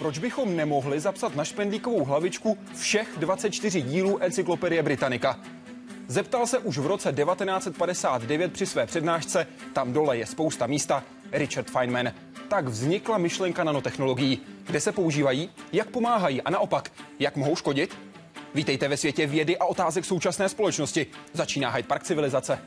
proč bychom nemohli zapsat na špendlíkovou hlavičku všech 24 dílů Encyklopedie Britannica. Zeptal se už v roce 1959 při své přednášce, tam dole je spousta místa, Richard Feynman. Tak vznikla myšlenka nanotechnologií. Kde se používají, jak pomáhají a naopak, jak mohou škodit? Vítejte ve světě vědy a otázek současné společnosti. Začíná Hyde Park civilizace.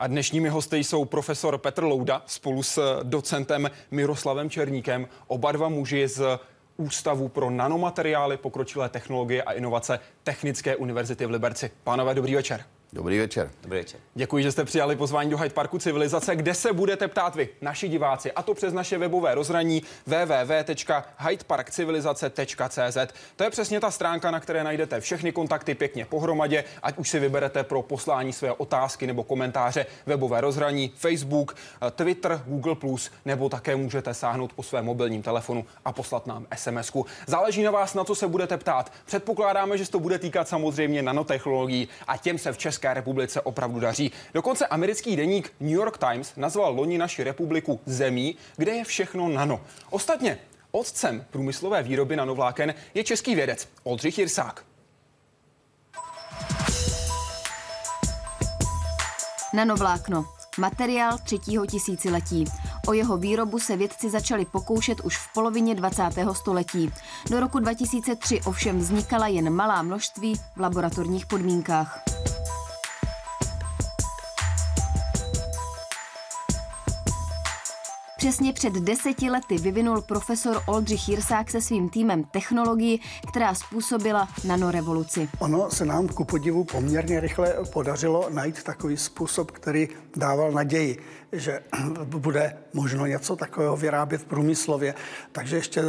A dnešními hosty jsou profesor Petr Louda spolu s docentem Miroslavem Černíkem, oba dva muži z Ústavu pro nanomateriály, pokročilé technologie a inovace Technické univerzity v Liberci. Pánové, dobrý večer. Dobrý večer. Dobrý večer. Děkuji, že jste přijali pozvání do Hyde Parku Civilizace, kde se budete ptát vy, naši diváci, a to přes naše webové rozhraní www.hydeparkcivilizace.cz. To je přesně ta stránka, na které najdete všechny kontakty pěkně pohromadě, ať už si vyberete pro poslání své otázky nebo komentáře webové rozhraní, Facebook, Twitter, Google+, nebo také můžete sáhnout po svém mobilním telefonu a poslat nám sms -ku. Záleží na vás, na co se budete ptát. Předpokládáme, že se to bude týkat samozřejmě nanotechnologií a těm se v České České republice opravdu daří. Dokonce americký deník New York Times nazval loni naši republiku zemí, kde je všechno nano. Ostatně otcem průmyslové výroby nanovláken je český vědec Oldřich Jirsák. Nanovlákno. Materiál třetího tisíciletí. O jeho výrobu se vědci začali pokoušet už v polovině 20. století. Do roku 2003 ovšem vznikala jen malá množství v laboratorních podmínkách. Přesně před deseti lety vyvinul profesor Oldřich Jirsák se svým týmem technologii, která způsobila nanorevoluci. Ono se nám ku podivu poměrně rychle podařilo najít takový způsob, který dával naději, že bude možno něco takového vyrábět průmyslově. Takže ještě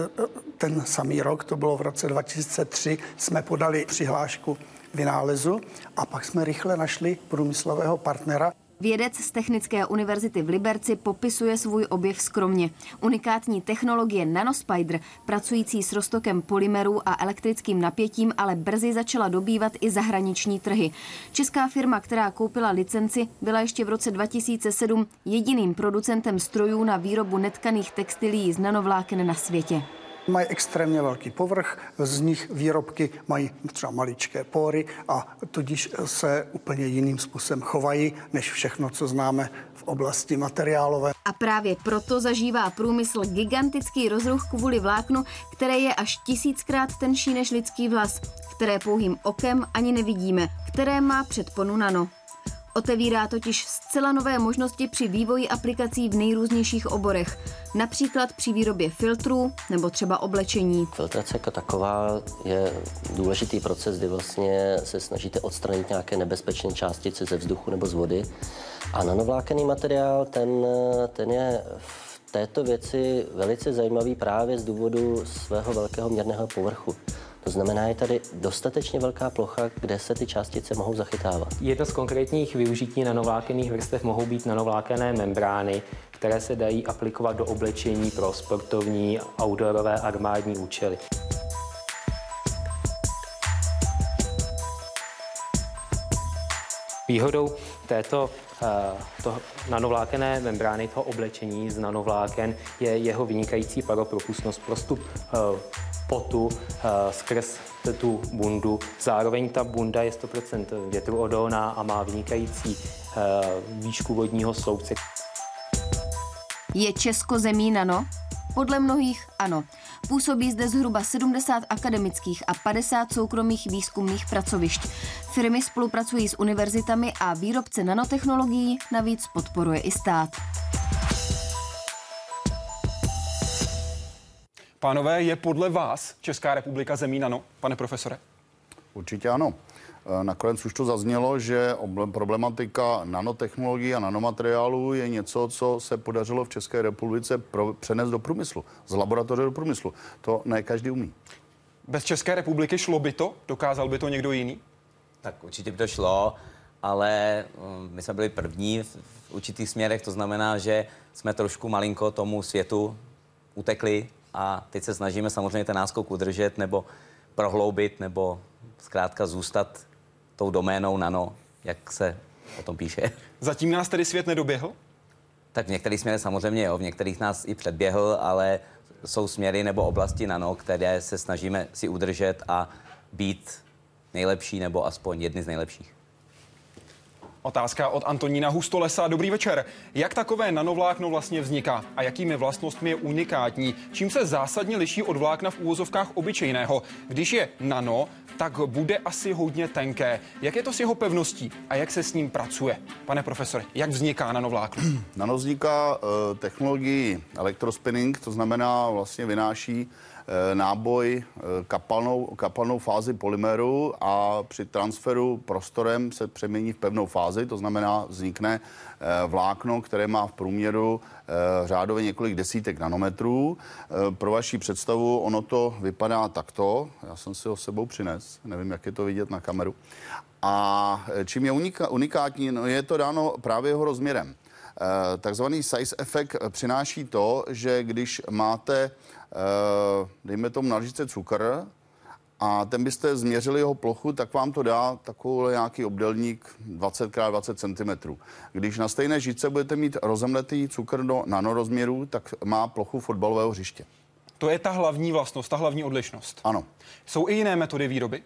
ten samý rok, to bylo v roce 2003, jsme podali přihlášku vynálezu a pak jsme rychle našli průmyslového partnera. Vědec z Technické univerzity v Liberci popisuje svůj objev skromně. Unikátní technologie Nanospider, pracující s roztokem polymerů a elektrickým napětím, ale brzy začala dobývat i zahraniční trhy. Česká firma, která koupila licenci, byla ještě v roce 2007 jediným producentem strojů na výrobu netkaných textilií z nanovláken na světě. Mají extrémně velký povrch, z nich výrobky mají třeba maličké pory a tudíž se úplně jiným způsobem chovají, než všechno, co známe v oblasti materiálové. A právě proto zažívá průmysl gigantický rozruch kvůli vláknu, které je až tisíckrát tenší než lidský vlas, které pouhým okem ani nevidíme, které má předponu nano. Otevírá totiž zcela nové možnosti při vývoji aplikací v nejrůznějších oborech, například při výrobě filtrů nebo třeba oblečení. Filtrace jako taková je důležitý proces, kdy vlastně se snažíte odstranit nějaké nebezpečné částice ze vzduchu nebo z vody. A nanovlákený materiál, ten, ten je v této věci velice zajímavý právě z důvodu svého velkého měrného povrchu. To znamená, je tady dostatečně velká plocha, kde se ty částice mohou zachytávat. Jedno z konkrétních využití nanovlákených vrstev mohou být nanovlákené membrány, které se dají aplikovat do oblečení pro sportovní, outdoorové, armádní účely. Výhodou této uh, to nanovlákené membrány, toho oblečení z nanovláken, je jeho vynikající paropropustnost. Prostup uh, potu uh, skrz tu bundu. Zároveň ta bunda je 100% větruodolná a má vynikající uh, výšku vodního sloupce. Je Česko zemí nano? Podle mnohých ano. Působí zde zhruba 70 akademických a 50 soukromých výzkumných pracovišť. Firmy spolupracují s univerzitami a výrobce nanotechnologií navíc podporuje i stát. Pánové, je podle vás Česká republika zemí nano, pane profesore? Určitě ano. E, nakonec už to zaznělo, že problematika nanotechnologií a nanomateriálů je něco, co se podařilo v České republice pro, přenést do průmyslu, z laboratoře do průmyslu. To ne každý umí. Bez České republiky šlo by to? Dokázal by to někdo jiný? Tak určitě by to šlo, ale um, my jsme byli první v, v určitých směrech, to znamená, že jsme trošku malinko tomu světu utekli a teď se snažíme samozřejmě ten náskok udržet nebo prohloubit nebo zkrátka zůstat tou doménou nano jak se o tom píše. Zatím nás tedy svět nedoběhl? Tak v některých směrech samozřejmě jo, v některých nás i předběhl, ale jsou směry nebo oblasti nano, které se snažíme si udržet a být nejlepší nebo aspoň jedny z nejlepších. Otázka od Antonína Hustolesa. Dobrý večer. Jak takové nanovlákno vlastně vzniká a jakými vlastnostmi je unikátní? Čím se zásadně liší od vlákna v úvozovkách obyčejného? Když je nano, tak bude asi hodně tenké. Jak je to s jeho pevností a jak se s ním pracuje? Pane profesore, jak vzniká nanovlákno? Nano vzniká uh, technologií elektrospinning, to znamená vlastně vynáší Eh, náboj eh, kapalnou, kapalnou fázi polymeru a při transferu prostorem se přemění v pevnou fázi, to znamená vznikne eh, vlákno, které má v průměru řádově několik desítek nanometrů. Pro vaši představu, ono to vypadá takto. Já jsem si ho sebou přines, nevím, jak je to vidět na kameru. A čím je unikátní, no je to dáno právě jeho rozměrem. Takzvaný size efekt přináší to, že když máte Eh, dejme tomu na lžice cukr a ten byste změřili jeho plochu, tak vám to dá takový nějaký obdelník 20x20 cm. Když na stejné žice budete mít rozemletý cukr do nanorozměrů, tak má plochu fotbalového hřiště. To je ta hlavní vlastnost, ta hlavní odlišnost. Ano. Jsou i jiné metody výroby?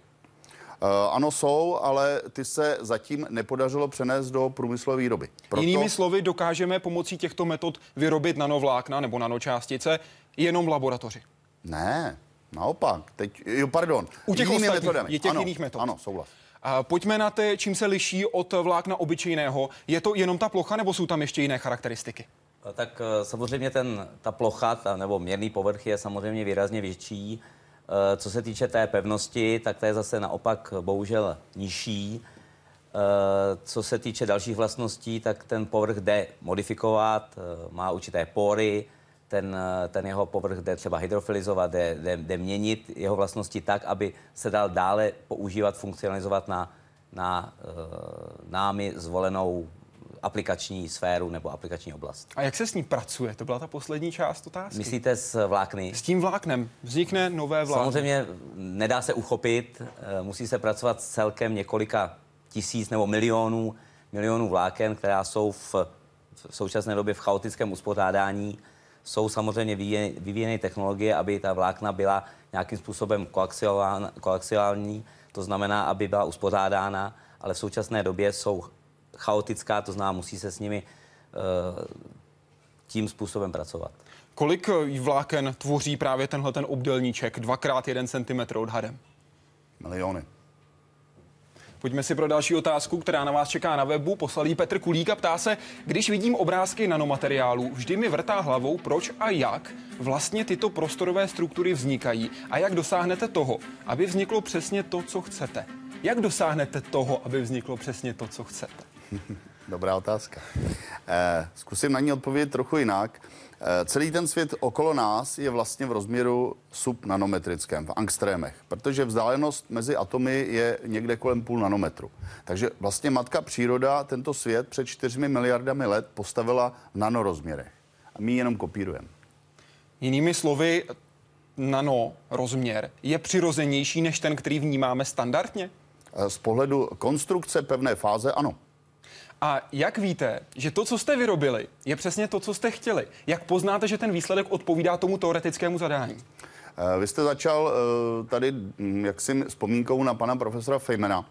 Uh, ano, jsou, ale ty se zatím nepodařilo přenést do průmyslové výroby. Proto... Jinými slovy, dokážeme pomocí těchto metod vyrobit nanovlákna nebo nanočástice jenom v laboratoři. Ne, naopak. Teď, jo, pardon. U těch ostatních, metodami. je těch ano, jiných metod. Ano, souhlas. A pojďme na to, čím se liší od vlákna obyčejného. Je to jenom ta plocha, nebo jsou tam ještě jiné charakteristiky? Tak eh, samozřejmě ten, ta plocha ta, nebo měrný povrch je samozřejmě výrazně větší. Eh, co se týče té pevnosti, tak to je zase naopak bohužel nižší. Eh, co se týče dalších vlastností, tak ten povrch jde modifikovat, má určité pory, ten, ten jeho povrch jde třeba hydrofilizovat, jde, jde, jde měnit jeho vlastnosti tak, aby se dal dále používat, funkcionalizovat na, na uh, námi zvolenou aplikační sféru nebo aplikační oblast. A jak se s ní pracuje? To byla ta poslední část otázky. Myslíte s vlákny? S tím vláknem. Vznikne nové vlákno. Samozřejmě nedá se uchopit, eh, musí se pracovat s celkem několika tisíc nebo milionů, milionů vláken, která jsou v, v současné době v chaotickém uspořádání jsou samozřejmě vyvíjeny technologie, aby ta vlákna byla nějakým způsobem koaxiální, to znamená, aby byla uspořádána, ale v současné době jsou chaotická, to znamená, musí se s nimi uh, tím způsobem pracovat. Kolik eh, vláken tvoří právě tenhle ten obdelníček, dvakrát jeden centimetr odhadem? Miliony. Pojďme si pro další otázku, která na vás čeká na webu. Poslal Petr Kulík a ptá se, když vidím obrázky nanomateriálů, vždy mi vrtá hlavou, proč a jak vlastně tyto prostorové struktury vznikají a jak dosáhnete toho, aby vzniklo přesně to, co chcete. Jak dosáhnete toho, aby vzniklo přesně to, co chcete? Dobrá otázka. Eh, zkusím na ní odpovědět trochu jinak. Eh, celý ten svět okolo nás je vlastně v rozměru subnanometrickém, v angstrémech, protože vzdálenost mezi atomy je někde kolem půl nanometru. Takže vlastně matka příroda tento svět před 4 miliardami let postavila v nanorozměrech. A my ji jenom kopírujeme. Jinými slovy, nano rozměr je přirozenější než ten, který vnímáme standardně? Eh, z pohledu konstrukce pevné fáze ano. A jak víte, že to, co jste vyrobili, je přesně to, co jste chtěli? Jak poznáte, že ten výsledek odpovídá tomu teoretickému zadání? Eh, vy jste začal eh, tady hm, jaksi vzpomínkou na pana profesora Feynmana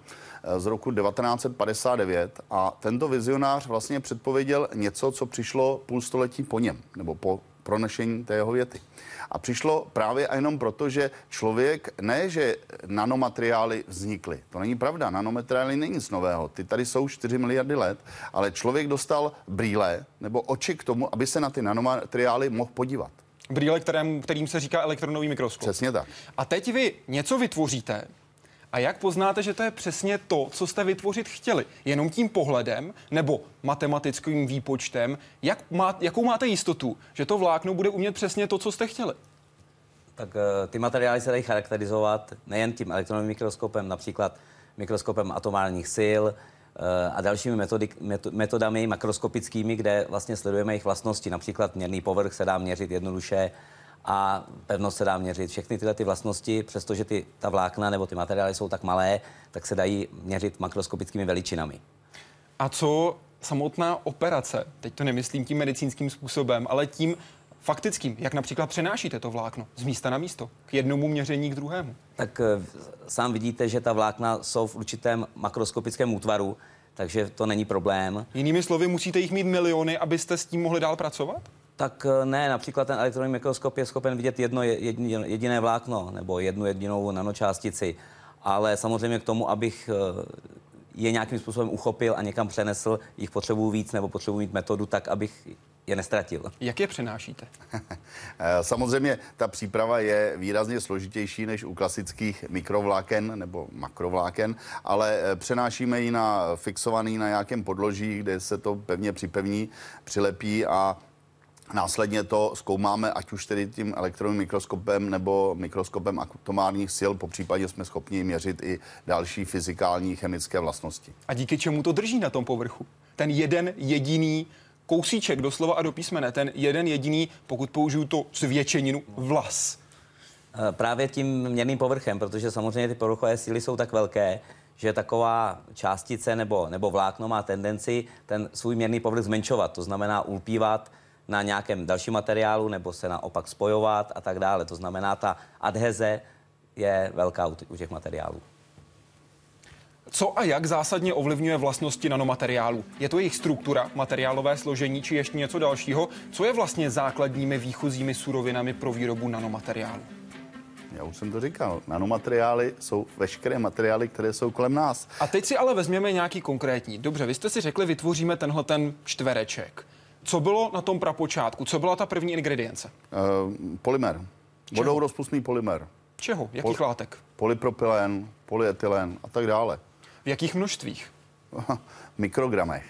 eh, z roku 1959 a tento vizionář vlastně předpověděl něco, co přišlo půl století po něm, nebo po pronešení té jeho věty. A přišlo právě a jenom proto, že člověk, ne, že nanomateriály vznikly. To není pravda, nanomateriály není nic nového. Ty tady jsou 4 miliardy let, ale člověk dostal brýle nebo oči k tomu, aby se na ty nanomateriály mohl podívat. Brýle, kterým, kterým se říká elektronový mikroskop. Přesně tak. A teď vy něco vytvoříte, a jak poznáte, že to je přesně to, co jste vytvořit chtěli? Jenom tím pohledem nebo matematickým výpočtem? Jak má, jakou máte jistotu, že to vlákno bude umět přesně to, co jste chtěli? Tak uh, ty materiály se dají charakterizovat nejen tím elektronovým mikroskopem, například mikroskopem atomárních sil uh, a dalšími metody, metodami makroskopickými, kde vlastně sledujeme jejich vlastnosti. Například měrný povrch se dá měřit jednoduše a pevnost se dá měřit. Všechny tyhle ty vlastnosti, přestože ty, ta vlákna nebo ty materiály jsou tak malé, tak se dají měřit makroskopickými veličinami. A co samotná operace? Teď to nemyslím tím medicínským způsobem, ale tím faktickým, jak například přenášíte to vlákno z místa na místo, k jednomu měření k druhému. Tak eh, sám vidíte, že ta vlákna jsou v určitém makroskopickém útvaru, takže to není problém. Jinými slovy, musíte jich mít miliony, abyste s tím mohli dál pracovat? Tak eh, ne, například ten elektronní mikroskop je schopen vidět jedno jediné, vlákno nebo jednu jedinou nanočástici. Ale samozřejmě k tomu, abych eh, je nějakým způsobem uchopil a někam přenesl, jich potřebuju víc nebo potřebuji mít metodu tak, abych je nestratil. Jak je přenášíte? Eh, samozřejmě ta příprava je výrazně složitější než u klasických mikrovláken nebo makrovláken, ale přenášíme ji na fixovaný na nějakém podloží, kde se to pevně připevní, přilepí a Následně to zkoumáme, ať už tedy tím elektronovým mikroskopem nebo mikroskopem atomárních sil, po případě jsme schopni měřit i další fyzikální chemické vlastnosti. A díky čemu to drží na tom povrchu? Ten jeden jediný kousíček doslova a do písmene, ten jeden jediný, pokud použiju to zvětšeninu, vlas. Eh, právě tím měrným povrchem, protože samozřejmě ty povrchové síly jsou tak velké, že taková částice nebo, nebo vlákno má tendenci ten svůj měrný povrch zmenšovat, to znamená ulpívat na nějakém dalším materiálu nebo se naopak spojovat a tak dále. To znamená, ta adheze je velká u těch materiálů. Co a jak zásadně ovlivňuje vlastnosti nanomateriálů? Je to jejich struktura, materiálové složení či ještě něco dalšího? Co je vlastně základními výchozími surovinami pro výrobu nanomateriálů? Já už jsem to říkal. Nanomateriály jsou veškeré materiály, které jsou kolem nás. A teď si ale vezměme nějaký konkrétní. Dobře, vy jste si řekli, vytvoříme tenhle ten čtvereček. Co bylo na tom prapočátku? Co byla ta první ingredience? Uh, polymer. Vodou rozpustný polymer. Čeho? Jakých Pol- látek? Polypropylen, polyetylen a tak dále. V jakých množstvích? mikrogramech.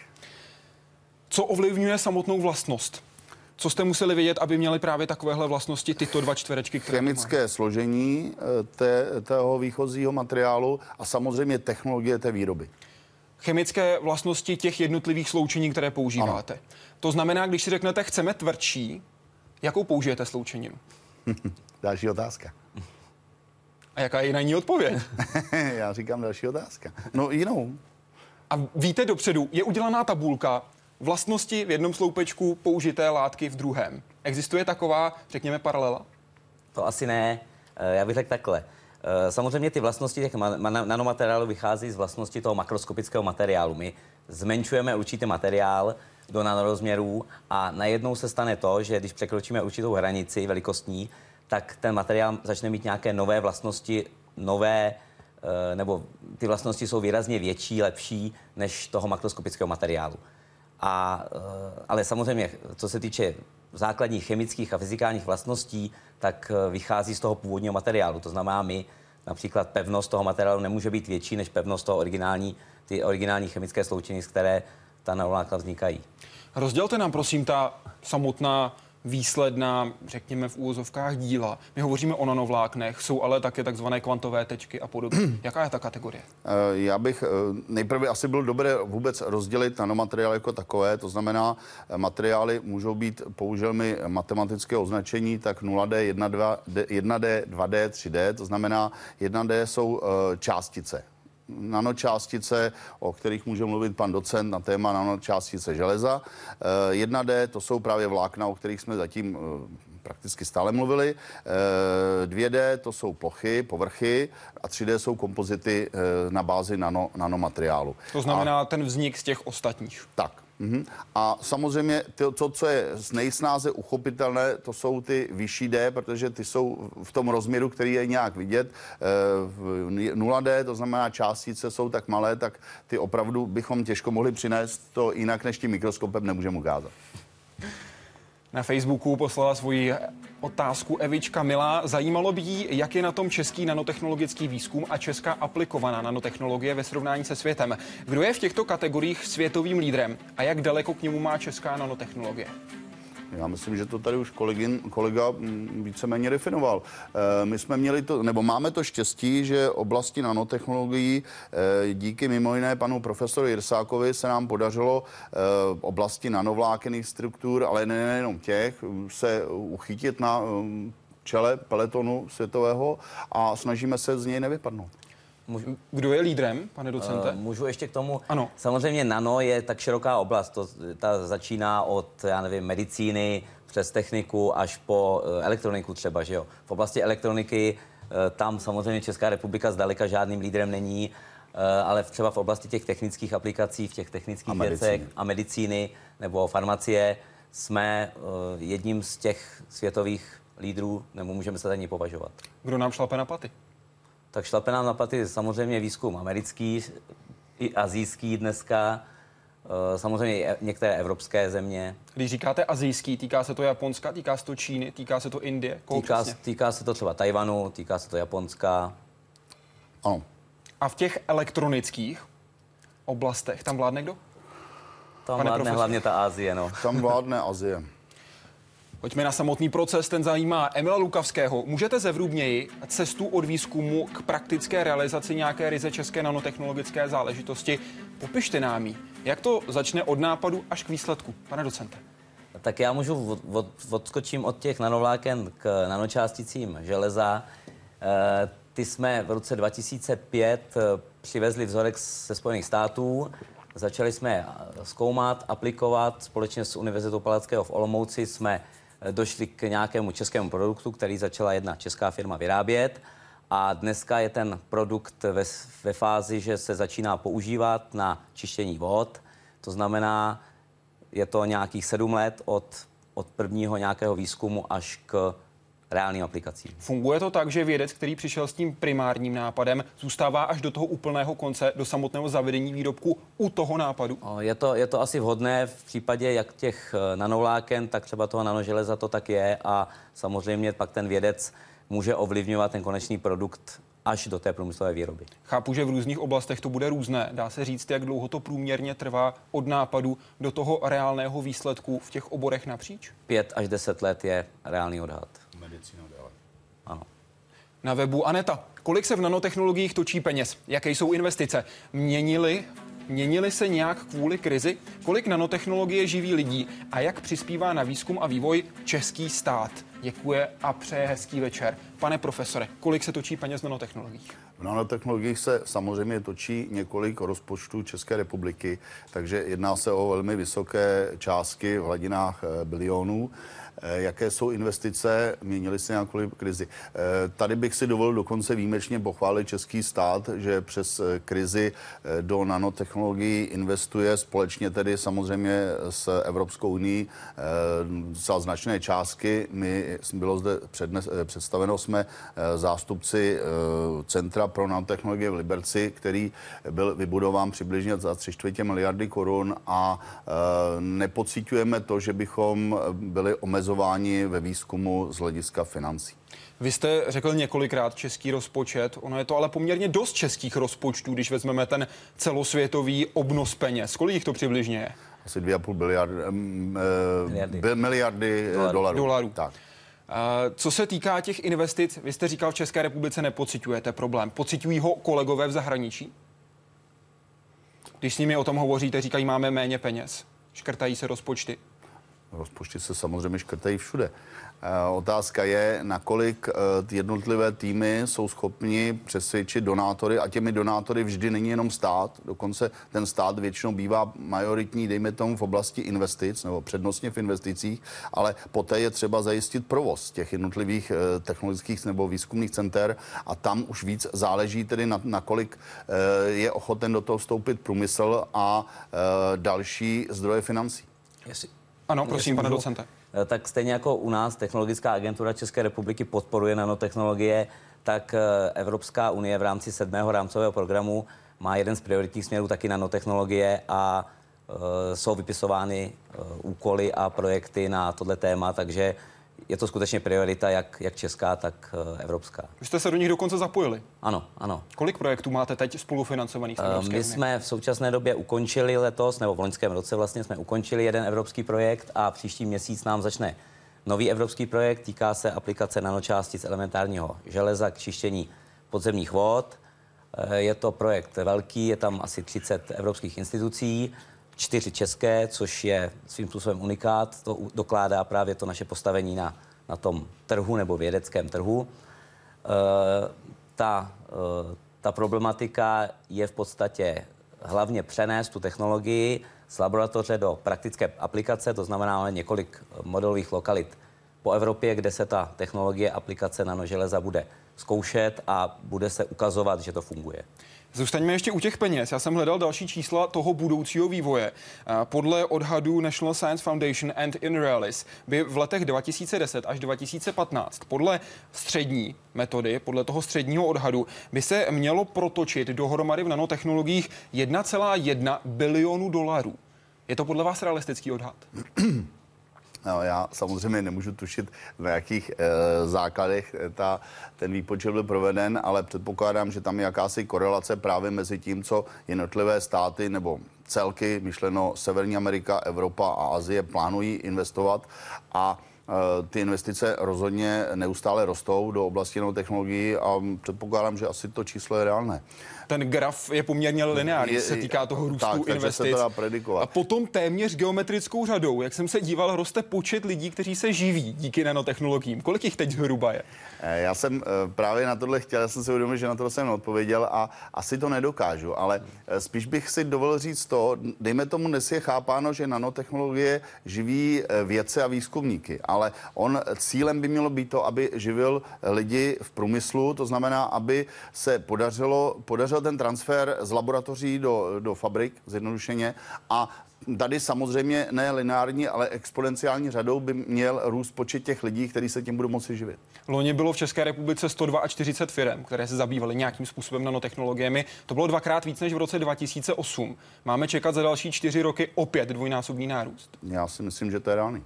Co ovlivňuje samotnou vlastnost? Co jste museli vědět, aby měly právě takovéhle vlastnosti tyto dva čtverečky? Které Chemické složení eh, té, tého výchozího materiálu a samozřejmě technologie té výroby. Chemické vlastnosti těch jednotlivých sloučení, které používáte. Ano. To znamená, když si řeknete, chceme tvrdší, jakou použijete sloučeninu? Další otázka. A jaká je na ní odpověď? Já říkám další otázka. No jinou. A víte dopředu, je udělaná tabulka vlastnosti v jednom sloupečku, použité látky v druhém. Existuje taková, řekněme, paralela? To asi ne. Eh, já bych řekl takhle. Eh, samozřejmě ty vlastnosti těch nanomateriálů vychází z vlastnosti toho makroskopického materiálu. My zmenšujeme určitý materiál do nanorozměrů a najednou se stane to, že když překročíme určitou hranici velikostní, tak ten materiál začne mít nějaké nové vlastnosti, nové eh, nebo ty vlastnosti jsou výrazně větší, lepší než toho makroskopického materiálu. A, eh, ale samozřejmě, co se týče základních chemických a fyzikálních vlastností, tak eh, vychází z toho původního materiálu. To znamená, my například pevnost toho materiálu nemůže být větší než pevnost toho originální, ty originální chemické sloučení, z které ta nanolátka vznikají. Rozdělte nám prosím ta samotná výsledná, řekněme v úvozovkách díla. My hovoříme o nanovláknech, jsou ale také takzvané kvantové tečky a podobně. Jaká je ta kategorie? Eh, já bych eh, nejprve asi bylo dobré vůbec rozdělit nanomateriály jako takové, to znamená, eh, materiály můžou být použilmi matematické označení, tak 0D, 1D, 1D, 2D, 3D, to znamená 1D jsou částice nanočástice, o kterých může mluvit pan docent na téma nanočástice železa. 1D eh, to jsou právě vlákna, o kterých jsme zatím eh, prakticky stále mluvili. 2D eh, to jsou plochy, povrchy a 3D jsou kompozity na bázi nano, nanomateriálu. To znamená a, ten vznik z těch ostatních. Tak. Mm-hmm. A samozřejmě to, to, co je z nejsnáze uchopitelné, to jsou ty vyšší D, protože ty jsou v tom rozměru, který je nějak vidět. E, 0D, to znamená částice jsou tak malé, tak ty opravdu bychom těžko mohli přinést to jinak než tím mikroskopem nemůžeme ukázat. Na Facebooku poslala svoji otázku Evička Milá. Zajímalo by jí, jak je na tom český nanotechnologický výzkum a česká aplikovaná nanotechnologie ve srovnání se světem. Kdo je v těchto kategoriích světovým lídrem a jak daleko k němu má česká nanotechnologie? Já myslím, že to tady už kolegin, kolega mm, víceméně definoval. E, my jsme měli to, nebo máme to štěstí, že oblasti nanotechnologií e, díky mimo jiné panu profesoru Jirsákovi se nám podařilo e, oblasti nanovlákených struktur, ale nejenom těch, se uchytit na čele peletonu světového a snažíme se z něj nevypadnout. Kdo je lídrem, pane docente? Uh, můžu ještě k tomu? Ano. Samozřejmě nano je tak široká oblast. To, ta začíná od, já nevím, medicíny přes techniku až po uh, elektroniku třeba, že jo. V oblasti elektroniky uh, tam samozřejmě Česká republika zdaleka žádným lídrem není, uh, ale třeba v oblasti těch technických aplikací, v těch technických A věcech medicíny. a medicíny nebo farmacie jsme uh, jedním z těch světových lídrů, nebo můžeme se ani považovat. Kdo nám šlape na paty? Tak šlape nám na paty samozřejmě výzkum americký, i azijský dneska, eh, samozřejmě i e- některé evropské země. Když říkáte azijský, týká se to Japonska, týká se to Číny, týká se to Indie? Týká, přesně? týká se to třeba Tajvanu, týká se to Japonska. Ano. A v těch elektronických oblastech tam vládne kdo? Tam Pane vládne profesore. hlavně ta Asie, no. Tam vládne Azie. Pojďme na samotný proces, ten zajímá Emila Lukavského. Můžete zevrubněji cestu od výzkumu k praktické realizaci nějaké ryze české nanotechnologické záležitosti? Popište nám ji. Jak to začne od nápadu až k výsledku, pane docente? Tak já můžu od, od, odskočím od těch nanovláken k nanočásticím železa. E, ty jsme v roce 2005 eh, přivezli vzorek ze Spojených států, začali jsme eh, zkoumat, aplikovat. Společně s Univerzitou Palackého v Olomouci jsme došli k nějakému českému produktu, který začala jedna česká firma vyrábět. A dneska je ten produkt ve, ve fázi, že se začíná používat na čištění vod. To znamená, je to nějakých sedm let od, od prvního nějakého výzkumu až k reálným aplikacím. Funguje to tak, že vědec, který přišel s tím primárním nápadem, zůstává až do toho úplného konce, do samotného zavedení výrobku u toho nápadu? Je to, je to asi vhodné v případě jak těch eh, nanovláken, tak třeba toho nanoželeza to tak je a samozřejmě pak ten vědec může ovlivňovat ten konečný produkt až do té průmyslové výroby. Chápu, že v různých oblastech to bude různé. Dá se říct, jak dlouho to průměrně trvá od nápadu do toho reálného výsledku v těch oborech napříč? Pět až deset let je reálný odhad. Medicína dále. Ano. Na webu Aneta. Kolik se v nanotechnologiích točí peněz? Jaké jsou investice? Měnili Měnili se nějak kvůli krizi? Kolik nanotechnologie živí lidí a jak přispívá na výzkum a vývoj český stát? Děkuje a přeje hezký večer. Pane profesore, kolik se točí peněz v nanotechnologiích? V nanotechnologiích se samozřejmě točí několik rozpočtů České republiky, takže jedná se o velmi vysoké částky v hladinách eh, bilionů. Eh, Jaké jsou investice, měnily se nějak kvůli krizi. Eh, Tady bych si dovolil dokonce výjimečně pochválit český stát, že přes eh, krizi do nanotechnologií investuje společně tedy samozřejmě s Evropskou unii za značné částky. My bylo zde přednes, představeno jsme zástupci Centra pro nanotechnologie v Liberci, který byl vybudován přibližně za tři čtvrtě miliardy korun a nepocitujeme to, že bychom byli omezováni ve výzkumu z hlediska financí. Vy jste řekl několikrát český rozpočet, ono je to ale poměrně dost českých rozpočtů, když vezmeme ten celosvětový obnos peněz. Kolik jich to přibližně je? Asi 2,5 miliardy, mm, eh, Miliardy. miliardy, miliardy eh, Dolarů. dolarů. Dolarů. Tak. A Co se týká těch investic, vy jste říkal, v České republice nepocitujete problém. Pocitují ho kolegové v zahraničí? Když s nimi o tom hovoříte, říkají, máme méně peněz. Škrtají se rozpočty. Rozpočty se samozřejmě škrtají všude. Eh, Otázka je, nakolik eh, jednotlivé týmy jsou schopni přesvědčit donátory a těmi donátory vždy není jenom stát, dokonce ten stát většinou bývá majoritní, dejme tomu v oblasti investic nebo přednostně v investicích, ale poté je třeba zajistit provoz těch jednotlivých eh, technologických nebo výzkumných center a tam už víc záleží tedy na, nakolik je ochoten do toho vstoupit průmysl a další zdroje financí. Jestli, Ano, prosím, pane docente. eh, Tak stejně jako u nás Technologická agentura České republiky podporuje nanotechnologie, tak eh, Evropská unie v rámci sedmého rámcového programu má jeden z prioritních směrů taky nanotechnologie a eh, jsou vypisovány úkoly a projekty na tohle téma, takže je to skutečně priorita jak, jak česká, tak eh, evropská. Vy jste se do nich dokonce zapojili. Ano, ano. Kolik projektů máte teď spolufinancovaných z Evropské My unie? jsme v současné době ukončili letos, nebo v loňském roce vlastně jsme ukončili jeden evropský projekt a příští měsíc nám začne nový evropský projekt. Týká se aplikace nanočástic elementárního železa k čištění podzemních vod. Eh, Je to projekt velký, je tam asi 30 evropských institucí. Čtyři české, což je svým způsobem unikát. To dokládá právě to naše postavení na, na tom trhu nebo vědeckém trhu. E, ta, e, ta problematika je v podstatě hlavně přenést tu technologii z laboratoře do praktické aplikace, to znamená ale několik modelových lokalit po Evropě, kde se ta technologie aplikace nanoželeza bude zkoušet a bude se ukazovat, že to funguje. Zůstaňme ještě u těch peněz. Já jsem hledal další čísla toho budoucího vývoje. Podle odhadů National Science Foundation and InRealis by v letech 2010 až 2015 podle střední metody, podle toho středního odhadu, by se mělo protočit dohromady v nanotechnologiích 1,1 bilionu dolarů. Je to podle vás realistický odhad? No, já samozřejmě nemůžu tušit, na jakých e, základech eh, ta, ten výpočet byl proveden, ale předpokládám, že tam je jakási korelace právě mezi tím, co jednotlivé státy nebo celky, myšleno Severní Amerika, Evropa a Azie, plánují investovat a Eh, ty investice rozhodně neustále rostou do oblasti technologií a předpokládám, že asi to číslo je reálné. Ten graf je poměrně lineární, se týká toho růstu tak, investic. Se predikovat. A potom téměř geometrickou řadou, jak jsem se díval, roste počet lidí, kteří se živí díky nanotechnologiím. Kolik jich teď zhruba je? Eh, já jsem eh, právě na tohle chtěl, já jsem si uvědomil, že na to jsem odpověděl a asi to nedokážu, ale spíš bych si dovolil říct to, dejme tomu dnes je chápáno, že nanotechnologie živí vědce a výzkumníky, ale on cílem by mělo být to, aby živil lidi v průmyslu, to znamená, aby se podařilo, podařil ten transfer z laboratoří do, do fabrik, zjednodušeně, a Tady samozřejmě ne lineární, ale exponenciální řadou by měl růst počet těch lidí, kteří se tím budou moci živit. Loni bylo v České republice 142 firm, které se zabývaly nějakým způsobem nanotechnologiemi. To bylo dvakrát víc než v roce 2008. Máme čekat za další čtyři roky opět dvojnásobný nárůst. Já si myslím, že to je reálný.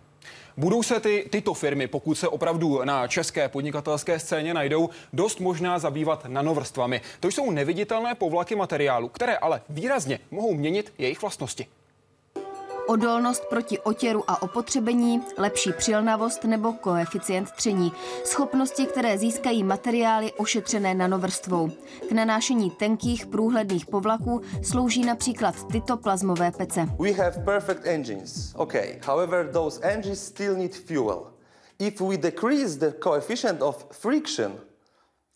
Budou se ty, tyto firmy, pokud se opravdu na české podnikatelské scéně najdou, dost možná zabývat nanovrstvami. To jsou neviditelné povlaky materiálu, které ale výrazně mohou měnit jejich vlastnosti odolnost proti otěru a opotřebení, lepší přilnavost nebo koeficient tření. Schopnosti, které získají materiály ošetřené nanovrstvou. K nanášení tenkých průhledných povlaků slouží například tyto plazmové pece. We have perfect engines. Okay. However, those engines still need fuel. If we decrease the coefficient of friction,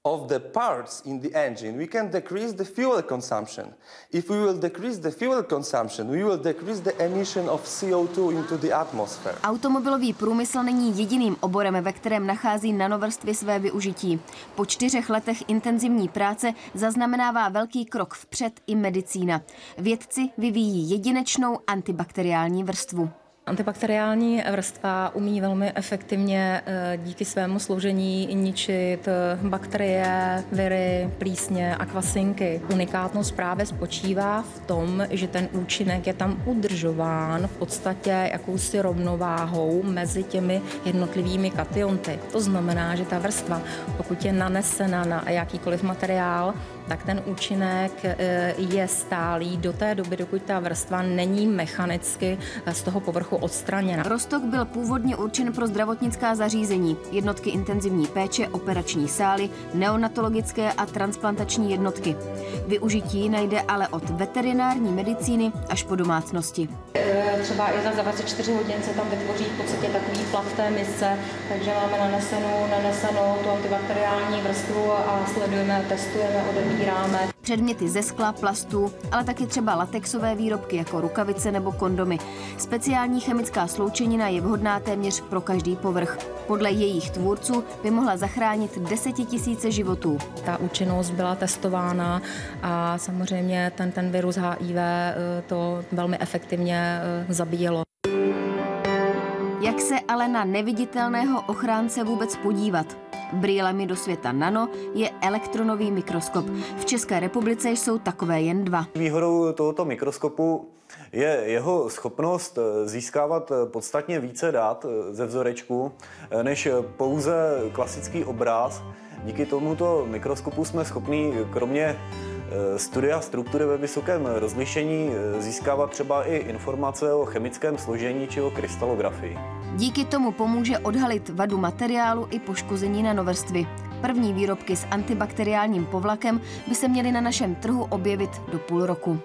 of the parts in the engine, we can decrease the fuel consumption. If we will decrease the fuel consumption, we will decrease the emission of CO2 into the atmosphere. Automobilový průmysl není jediným oborem, ve kterém nachází nanovrstvy své využití. Po čtyřech letech intenzivní práce zaznamenává velký krok vpřed i medicína. Vědci vyvíjí jedinečnou antibakteriální vrstvu. Antibakteriální vrstva umí velmi efektivně eh, díky svému sloužení ničit eh, bakterie, viry, plísně a kvasinky. Unikátnost právě spočívá v tom, že ten účinek je tam udržován v podstatě jakousi rovnováhou mezi těmi jednotlivými kationty. To znamená, že ta vrstva, pokud je nanesena na jakýkoliv materiál, tak ten účinek eh, je stálý do té doby, dokud ta vrstva není mechanicky eh, z toho povrchu odstraněna. Rostok byl původně určen pro zdravotnická zařízení, jednotky intenzivní péče, operační sály, neonatologické a transplantační jednotky. Využití najde ale od veterinární medicíny až po domácnosti. Eh, třeba i za 24 hodin se tam vytvoří v podstatě takový plav v té misce, takže máme nanesenou, nanesenou tu antibakteriální vrstvu a sledujeme, testujeme, odebíráme otevíráme. Předměty ze skla, plastu, ale taky třeba latexové výrobky jako rukavice nebo kondomy. Speciální chemická sloučenina je vhodná téměř pro každý povrch. Podle jejich tvůrců by mohla zachránit desetitisíce životů. Ta účinnost byla testována a samozřejmě ten, ten virus HIV eh, to velmi efektivně eh, zabíjelo. Jak se ale na neviditelného ochránce vůbec podívat? Brýlemi do světa nano je elektronový mikroskop. V České republice jsou takové jen dva. Výhodou tohoto mikroskopu je jeho schopnost eh, získávat eh, podstatně více dat eh, ze vzorečku než pouze klasický obraz. Díky tomuto mikroskopu jsme schopni kromě studia struktury ve vysokém rozlišení získávat třeba i informace o chemickém složení či o krystalografii. Díky tomu pomůže odhalit vadu materiálu i poškození na novrstvy. První výrobky s antibakteriálním povlakem by se měly na našem trhu objevit do půl roku.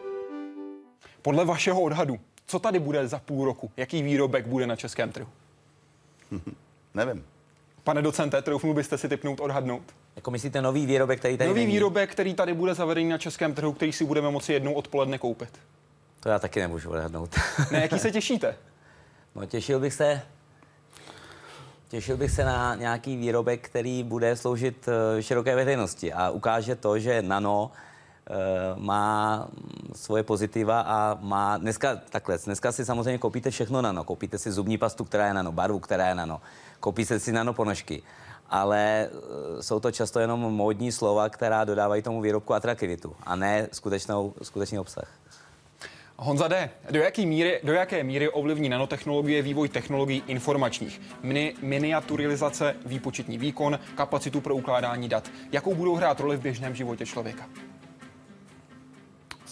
Podle vašeho odhadu, Co tady bude za půl roku? Jaký výrobek bude na českém trhu? Nevím. Pane docente, troufnu byste si typnout, odhadnout? Jako myslíte nový výrobek, který tady Nový není? výrobek, který tady bude zavedený na českém trhu, který si budeme moci jednou odpoledne koupit. To já taky nemůžu odhadnout. Na jaký se těšíte? No těšil bych se, těšil bych se na nějaký výrobek, který bude sloužit eh, široké veřejnosti a ukáže to, že nano eh, má svoje pozitiva a má dneska takhle, dneska si samozřejmě koupíte všechno nano, koupíte si zubní pastu, která je nano, barvu, která je nano, koupíte si nano ponožky, ale eh, jsou to často jenom módní slova, která dodávají tomu výrobku atraktivitu a ne skutečnou, skutečný obsah. Honza D., do jaké míry, do jaké míry ovlivní nanotechnologie vývoj technologií informačních? Mini, miniaturizace, výpočetní výkon, kapacitu pro ukládání dat. Jakou budou hrát roli v běžném životě člověka?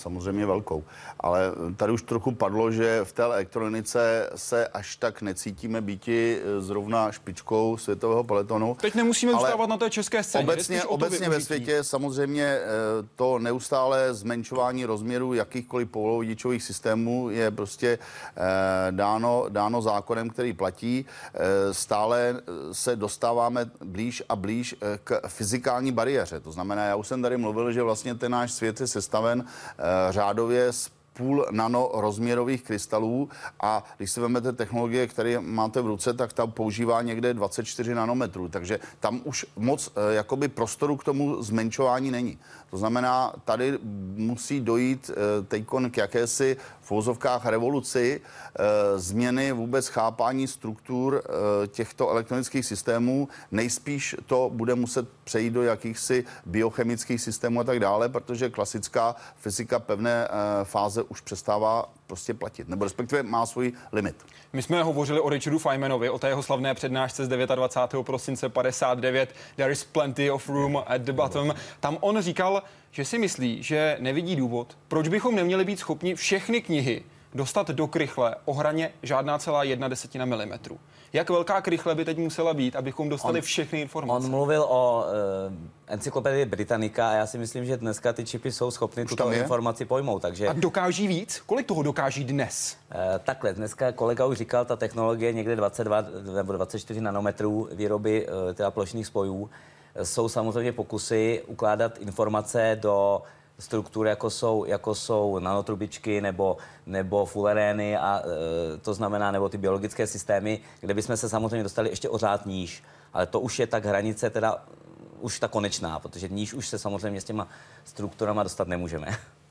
Samozřejmě velkou. Ale tady už trochu padlo, že v té elektronice se až tak necítíme býti zrovna špičkou světového peletonu. Teď nemusíme ale zůstávat na té české scéně. Obecně, obecně ve světě samozřejmě eh, to neustále zmenšování rozměru jakýchkoliv polovodičových systémů je prostě eh, dáno, dáno zákonem, který platí. Eh, Stále se dostáváme blíž a blíž eh, k fyzikální bariéře. To znamená, já už jsem tady mluvil, že vlastně ten náš svět je sestaven eh, řádově z půl nano rozměrových krystalů a když si vezmete technologie, které máte v ruce, tak tam používá někde 24 nanometrů, takže tam už moc eh, jakoby prostoru k tomu zmenšování není. To znamená, tady musí dojít eh, teďkon k jakési v fouzovkách revoluci, eh, změny vůbec chápání struktur eh, těchto elektronických systémů. Nejspíš to bude muset přejít do jakýchsi biochemických systémů a tak dále, protože klasická fyzika pevné fáze už přestává prostě platit, nebo respektive má svůj limit. My jsme hovořili o Richardu Feynmanovi, o té jeho slavné přednášce z 29. prosince 59, There is plenty of room at the bottom. Tam on říkal, že si myslí, že nevidí důvod, proč bychom neměli být schopni všechny knihy dostat do krychle o hraně žádná celá jedna desetina milimetru. Jak velká krychle by teď musela být, abychom dostali On- všechny informace? On mluvil o uh, encyklopedii Britannica a já si myslím, že dneska ty čipy jsou schopny tuto informaci pojmout. Takže A dokáží víc? Kolik toho dokáží dnes? Eh, Takhle, dneska kolega už říkal, ta technologie někde 22 nebo 24 nanometrů výroby eh, teda plošných spojů. Jsou samozřejmě pokusy ukládat informace do struktur, jako jsou, jako jsou nanotrubičky nebo, nebo fulerény, a e, to znamená, nebo ty biologické systémy, kde bychom se samozřejmě dostali ještě o řád níž. Ale to už je tak hranice, teda už ta konečná, protože níž už se samozřejmě s těma strukturama dostat nemůžeme.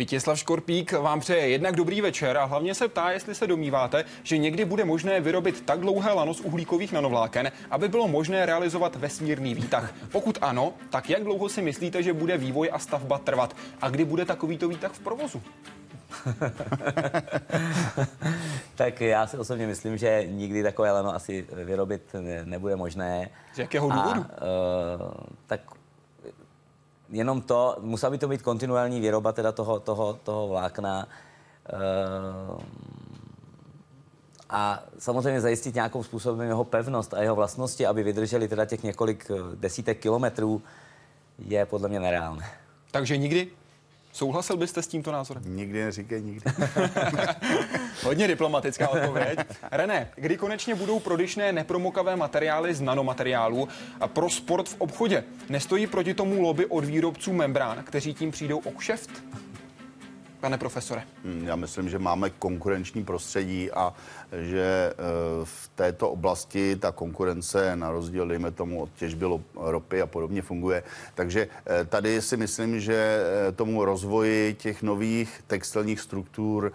Vítězslav Škorpík vám přeje jednak dobrý večer a hlavně se ptá, jestli se domníváte, že někdy bude možné vyrobit tak dlouhé lano z uhlíkových nanovláken, aby bylo možné realizovat vesmírný výtah. Pokud ano, tak jak dlouho si myslíte, že bude vývoj a stavba trvat? A kdy bude takovýto výtah v provozu? tak já si osobně myslím, že nikdy takové lano asi vyrobit ne- nebude možné. Z jakého důvodu? A, uh, tak jenom to, musela by to být kontinuální výroba teda toho, toho, toho vlákna. Uh, a samozřejmě zajistit nějakou způsobem jeho pevnost a jeho vlastnosti, aby vydrželi teda těch několik eh, desítek kilometrů, je podle mě nereálné. Takže nikdy? Souhlasil byste s tímto názorem? Nikdy neříkej nikdy. Hodně diplomatická odpověď. René, kdy konečně budou prodyšné nepromokavé materiály z nanomateriálů a pro sport v obchodě? Nestojí proti tomu lobby od výrobců membrán, kteří tím přijdou o kšeft? Pane profesore. Hmm, Já myslím, že máme konkurenční prostředí a že eh, v této oblasti ta konkurence na rozdíl, dejme tomu, od těžby ropy a podobně funguje. Takže eh, tady si myslím, že eh, tomu rozvoji těch nových textilních struktur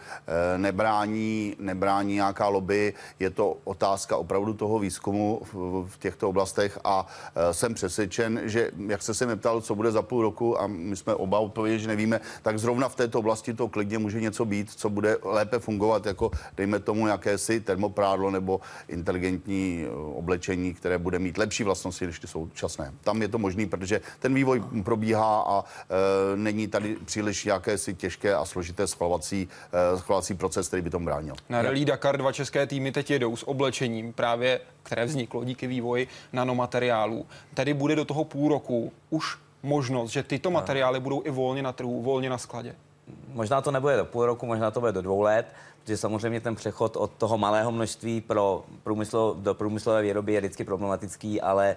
nebrání, nebrání nějaká lobby. Je to otázka opravdu toho výzkumu v, těchto oblastech a jsem přesvědčen, že jak jste se mě ptal, co bude za půl roku a my jsme oba odpověděli, že nevíme, tak zrovna v této oblasti to klidně může něco být, co bude lépe fungovat, jako dejme tomu jakési termoprádlo nebo inteligentní eh, oblečení, které bude mít lepší vlastnosti než ty současné. Tam je to možný, protože ten vývoj probíhá a e, není tady příliš jakési těžké a složité schvalovací, e, schvalovací proces, který by tomu bránil. Na Rally Dakar dva české týmy teď jedou s oblečením, právě které vzniklo díky vývoji nanomateriálů. Tady bude do toho půl roku už možnost, že tyto materiály budou i volně na trhu, volně na skladě. Možná to nebude do půl roku, možná to bude do dvou let, protože samozřejmě ten přechod od toho malého množství pro průmyslo, do průmyslové výroby je vždycky problematický, ale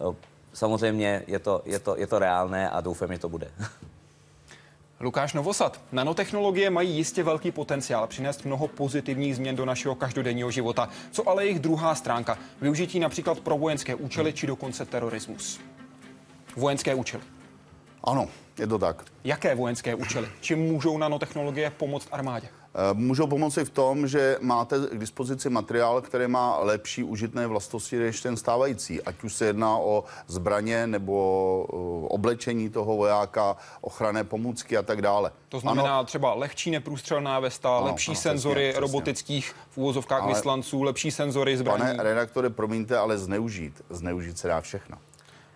eh, samozřejmě je to, je to, je to reálné a doufám, že to bude. Lukáš Novosad. Nanotechnologie mají jistě velký potenciál přinést mnoho pozitivních změn do našeho každodenního života. Co ale jejich druhá stránka? Využití například pro vojenské účely či dokonce terorismus. Vojenské účely. Ano, je to tak. Jaké vojenské účely? Čím můžou nanotechnologie pomoct armádě? Eh, můžou pomoci v tom, že máte k dispozici materiál, který má lepší užitné vlastnosti než ten stávající. Ať už se jedná o zbraně nebo eh, oblečení toho vojáka, ochranné pomůcky a tak dále. To znamená ano, třeba lehčí neprůstřelná vesta, ano, lepší ano, senzory přesně, robotických v úvozovkách ale, vyslanců, lepší senzory zbraní. Pane redaktore, promiňte, ale zneužít. Zneužít se dá všechno.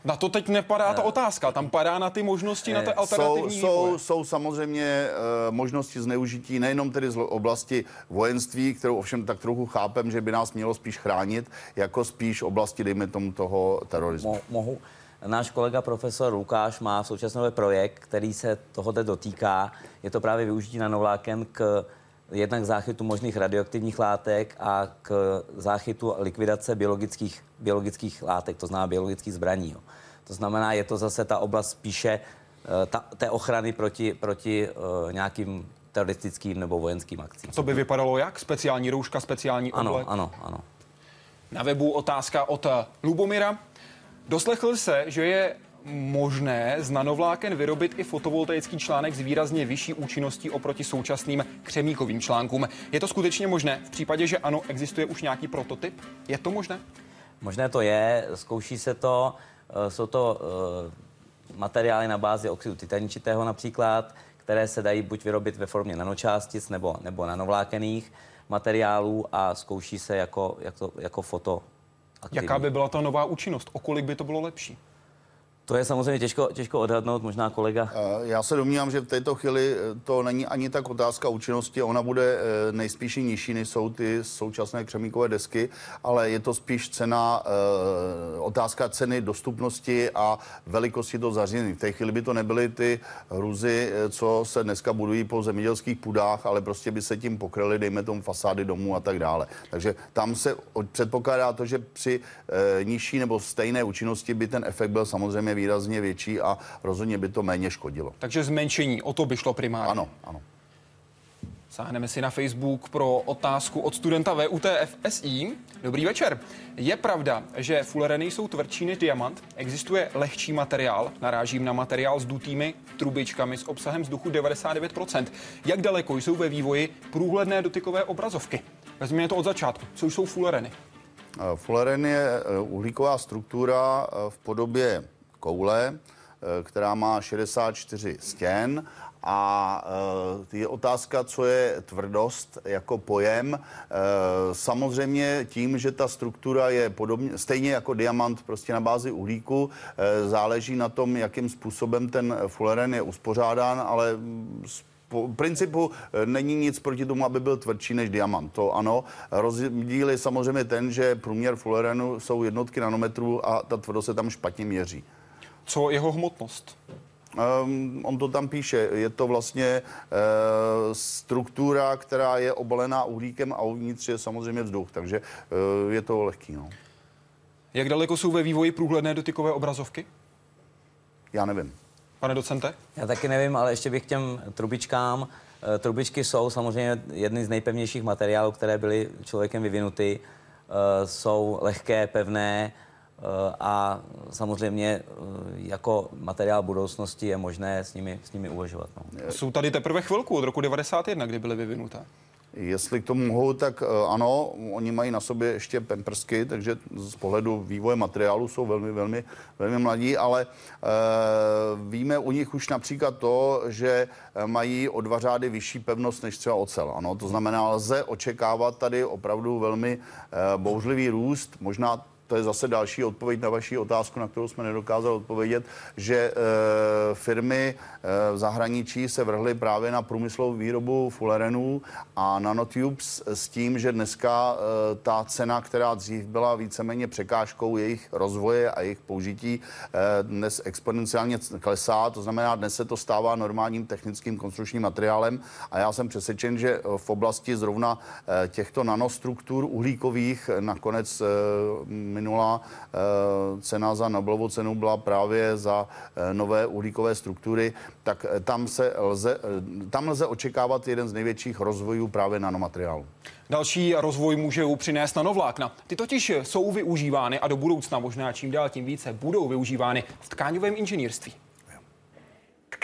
Na to teď nepadá ta otázka, tam padá na ty možnosti, na ty alternativní jsou, jsou, jsou samozřejmě uh, možnosti zneužití nejenom tedy z oblasti vojenství, kterou ovšem tak trochu chápem, že by nás mělo spíš chránit, jako spíš oblasti, dejme tomu, toho terorismu. Mo, mohu. Náš kolega profesor Lukáš má v současné projekt, který se tohoto dotýká. Je to právě využití nanovláken k jednak záchytu možných radioaktivních látek a k záchytu likvidace biologických, biologických látek, to znamená biologických zbraní. Jo. To znamená, je to zase ta oblast spíše uh, ta, té ochrany proti, proti uh, nějakým teroristickým nebo vojenským akcím. To by vypadalo jak? Speciální rouška, speciální oblek? Ano, ano, ano. Na webu otázka od eh, Lubomira. Doslechl se, že je možné z nanovláken vyrobit i fotovoltaický článek s výrazně vyšší účinností oproti současným křemíkovým článkům. Je to skutečně možné? V případě, že ano, existuje už nějaký prototyp? Je to možné? Možné to je, zkouší se to. Eh, jsou to uh, materiály na bázi oxidu titaničitého například, které se dají buď vyrobit ve formě nanočástic nebo, nebo nanovlákených materiálů a zkouší se jako, jako, jako foto. Aktivní. Jaká by byla ta nová účinnost? O kolik by to bylo lepší? To je samozřejmě těžko, těžko odhadnout, možná kolega. Já se domnívám, že v této chvíli eh, to není ani tak otázka účinnosti, ona bude eh, nejspíš nižší, než jsou ty současné křemíkové desky, ale je to spíš cena, eh, otázka ceny dostupnosti a velikosti toho zařízení. V té chvíli by to nebyly ty hruzy, co se dneska budují po zemědělských půdách, ale prostě by se tím pokryly, dejme tomu fasády domů a tak dále. Takže tam se předpokládá to, že při nižší nebo stejné účinnosti by ten efekt byl samozřejmě výrazně větší a rozhodně by to méně škodilo. Takže zmenšení, o to by šlo primárně. Ano, ano. Sáhneme si na Facebook pro otázku od studenta VUTF SI. Dobrý večer. Je pravda, že fulereny jsou tvrdší než diamant? Existuje lehčí materiál? Narážím na materiál s dutými trubičkami s obsahem vzduchu 99%. Jak daleko jsou ve vývoji průhledné dotykové obrazovky? Vezměme to od začátku. Co jsou fulereny? Fuleren je eh, uhlíková struktura eh, v podobě koule, eh, která má 64 stěn a uh, je otázka, co je tvrdost jako pojem. Uh, samozřejmě tím, že ta struktura je podobně, stejně jako diamant prostě na bázi uhlíku, uh, záleží na tom, jakým způsobem ten fuleren je uspořádán, ale po principu není nic proti tomu, aby byl tvrdší než diamant. To ano. Rozdíl je samozřejmě ten, že průměr fulerenu jsou jednotky nanometrů a ta tvrdost se tam špatně měří. Co jeho hmotnost? Um, on to tam píše. Je to vlastně uh, struktura, která je obalená uhlíkem a uvnitř je samozřejmě vzduch, takže uh, je to lehký. No. Jak daleko jsou ve vývoji průhledné dotykové obrazovky? Já nevím. Pane docente? Já taky nevím, ale ještě bych k těm trubičkám. E, trubičky jsou samozřejmě jedny z nejpevnějších materiálů, které byly člověkem vyvinuty. E, jsou lehké, pevné, Eh, a samozřejmě eh, jako materiál budoucnosti je možné s nimi, s nimi uvažovat. No. Jsou tady teprve chvilku od roku 91, kdy byly vyvinuté. Jestli k tomu mohou, tak eh, ano, oni mají na sobě ještě pemprsky, takže z pohledu vývoje materiálu jsou velmi, velmi, velmi mladí, ale e, víme u nich už například to, že mají o dva řády vyšší pevnost než třeba ocel. Ano, to znamená, lze očekávat tady opravdu velmi e, bouřlivý růst, možná to je zase další odpověď na vaši otázku, na kterou jsme nedokázali odpovědět, že e, firmy e, v zahraničí se vrhly právě na průmyslovou výrobu fulerenů a nanotubes s tím, že dneska e, ta cena, která dřív byla víceméně překážkou jejich rozvoje a jejich použití, e, dnes exponenciálně klesá. To znamená, dnes se to stává normálním technickým konstrukčním materiálem a já jsem přesvědčen, že v oblasti zrovna e, těchto nanostruktur uhlíkových nakonec e, minulá eh, cena za Nobelovu cenu byla právě za eh, nové uhlíkové struktury, tak eh, tam, se lze, tam lze očekávat jeden z největších rozvojů právě nanomateriálu. Další rozvoj může přinést nanovlákna. Ty totiž jsou využívány a do budoucna možná čím dál tím více budou využívány v tkáňovém inženýrství.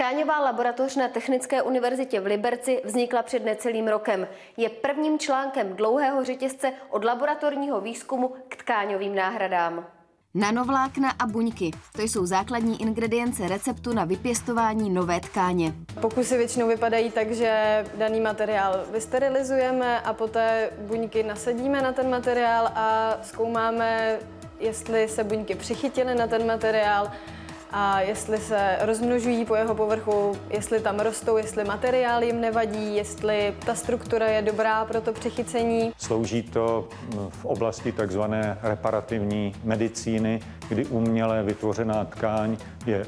Tkáňová laboratoř na Technické univerzitě v Liberci vznikla před necelým rokem. Je prvním článkem dlouhého řetězce od laboratorního výzkumu k tkáňovým náhradám. Nanovlákna a buňky. To jsou základní ingredience receptu na vypěstování nové tkáně. Pokusy většinou vypadají tak, že daný materiál vysterilizujeme a poté buňky nasadíme na ten materiál a zkoumáme, jestli se buňky přichytily na ten materiál a jestli se rozmnožují po jeho povrchu, jestli tam rostou, jestli materiál jim nevadí, jestli ta struktura je dobrá pro to přichycení. Slouží to v oblasti takzvané reparativní medicíny, kdy uměle vytvořená tkáň je